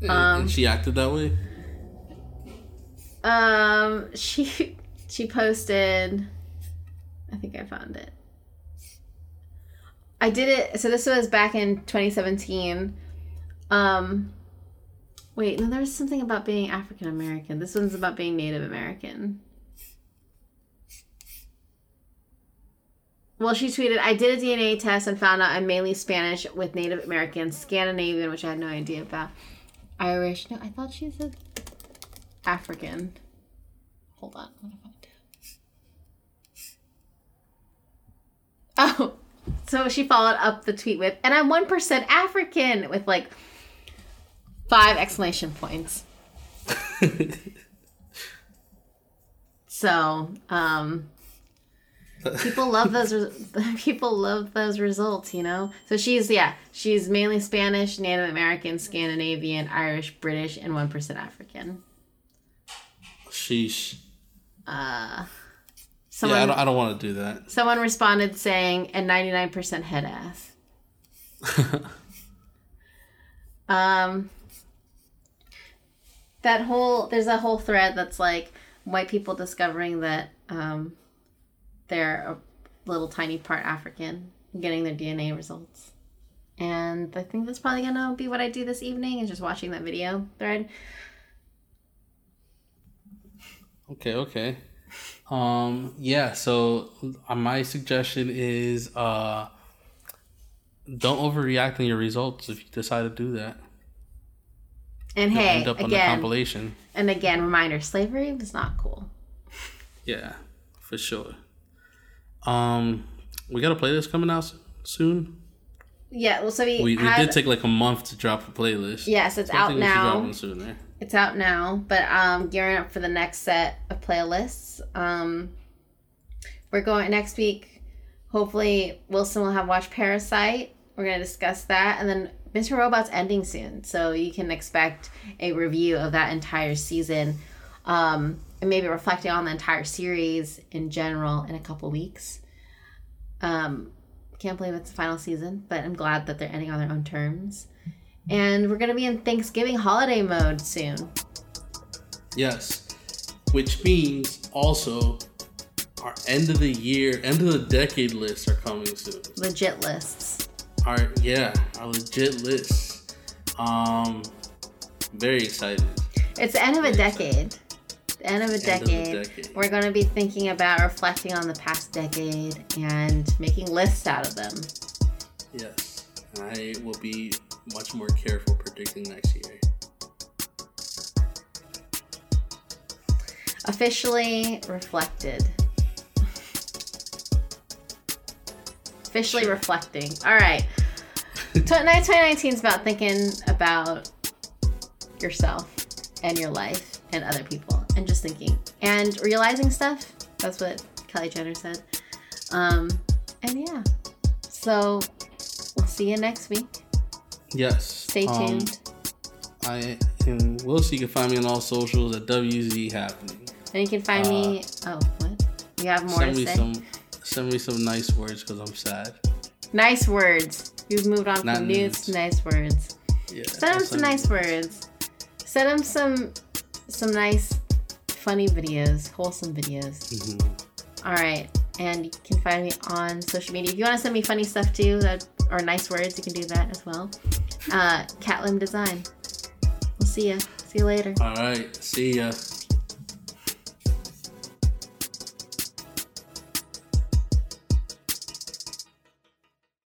And, Um, and she acted that way. Um, she she posted. I think I found it. I did it. So this was back in 2017. Um, wait, no, there's something about being African American. This one's about being Native American. Well, she tweeted, I did a DNA test and found out I'm mainly Spanish with Native American, Scandinavian, which I had no idea about. Irish. No, I thought she said African. Hold on. What if I do? Oh, so she followed up the tweet with, and I'm 1% African with like five exclamation points. So, um, people love those. Re- people love those results, you know. So she's yeah, she's mainly Spanish, Native American, Scandinavian, Irish, British, and one percent African. Sheesh. Uh, someone yeah, I don't, I don't want to do that. someone responded saying, "and ninety nine percent head ass." Um, that whole there's a whole thread that's like white people discovering that um, they're a little tiny part African, getting their DNA results. And I think that's probably gonna be what I do this evening is just watching that video thread. Okay, okay. Um, yeah, so uh, my suggestion is uh don't overreact on your results if you decide to do that. And hey, end up on the again, compilation. and again, reminder: slavery was not cool. Yeah, for sure. Um, we got a playlist coming out soon. Yeah, well, so we, We, we did take like a month to drop a playlist. yes, it's So I out think we drop now. It's out now, but um, gearing up for the next set of playlists. Um, we're going next week. Hopefully, Wilson will have watched Parasite. We're gonna discuss that, and then Mr. Robot's ending soon, so you can expect a review of that entire season, um, and maybe reflecting on the entire series in general in a couple weeks. Um, can't believe it's the final season, but I'm glad that they're ending on their own terms. And we're gonna be in Thanksgiving holiday mode soon. Yes, which means also our end of the year, end of the decade lists are coming soon. Legit lists. Our yeah, our legit list. Um, very excited. It's the end of a decade. The end of a End of a decade. decade. We're gonna be thinking about reflecting on the past decade and making lists out of them. Yes, I will be much more careful predicting next year. Officially reflected. Officially reflecting. All right. 2019 is about thinking about yourself and your life and other people and just thinking and realizing stuff. That's what Kylie Jenner said. Um, and yeah. So we'll see you next week. Yes. Stay um, tuned. I am Will. So you can find me on all socials at WZ Happening. and you can find me. Oh, what? You have more uh, to say? some. Send me some nice words because I'm sad. Nice words. You've moved on Not from nudes. to nice words. Yeah. Send him some nice words. Send him some some nice, funny videos, wholesome videos. Mhm. All right, and you can find me on social media. If you want to send me funny stuff too, that or nice words, you can do that as well. Uh, Catlim Design. We'll see ya. See you later. All right. See ya.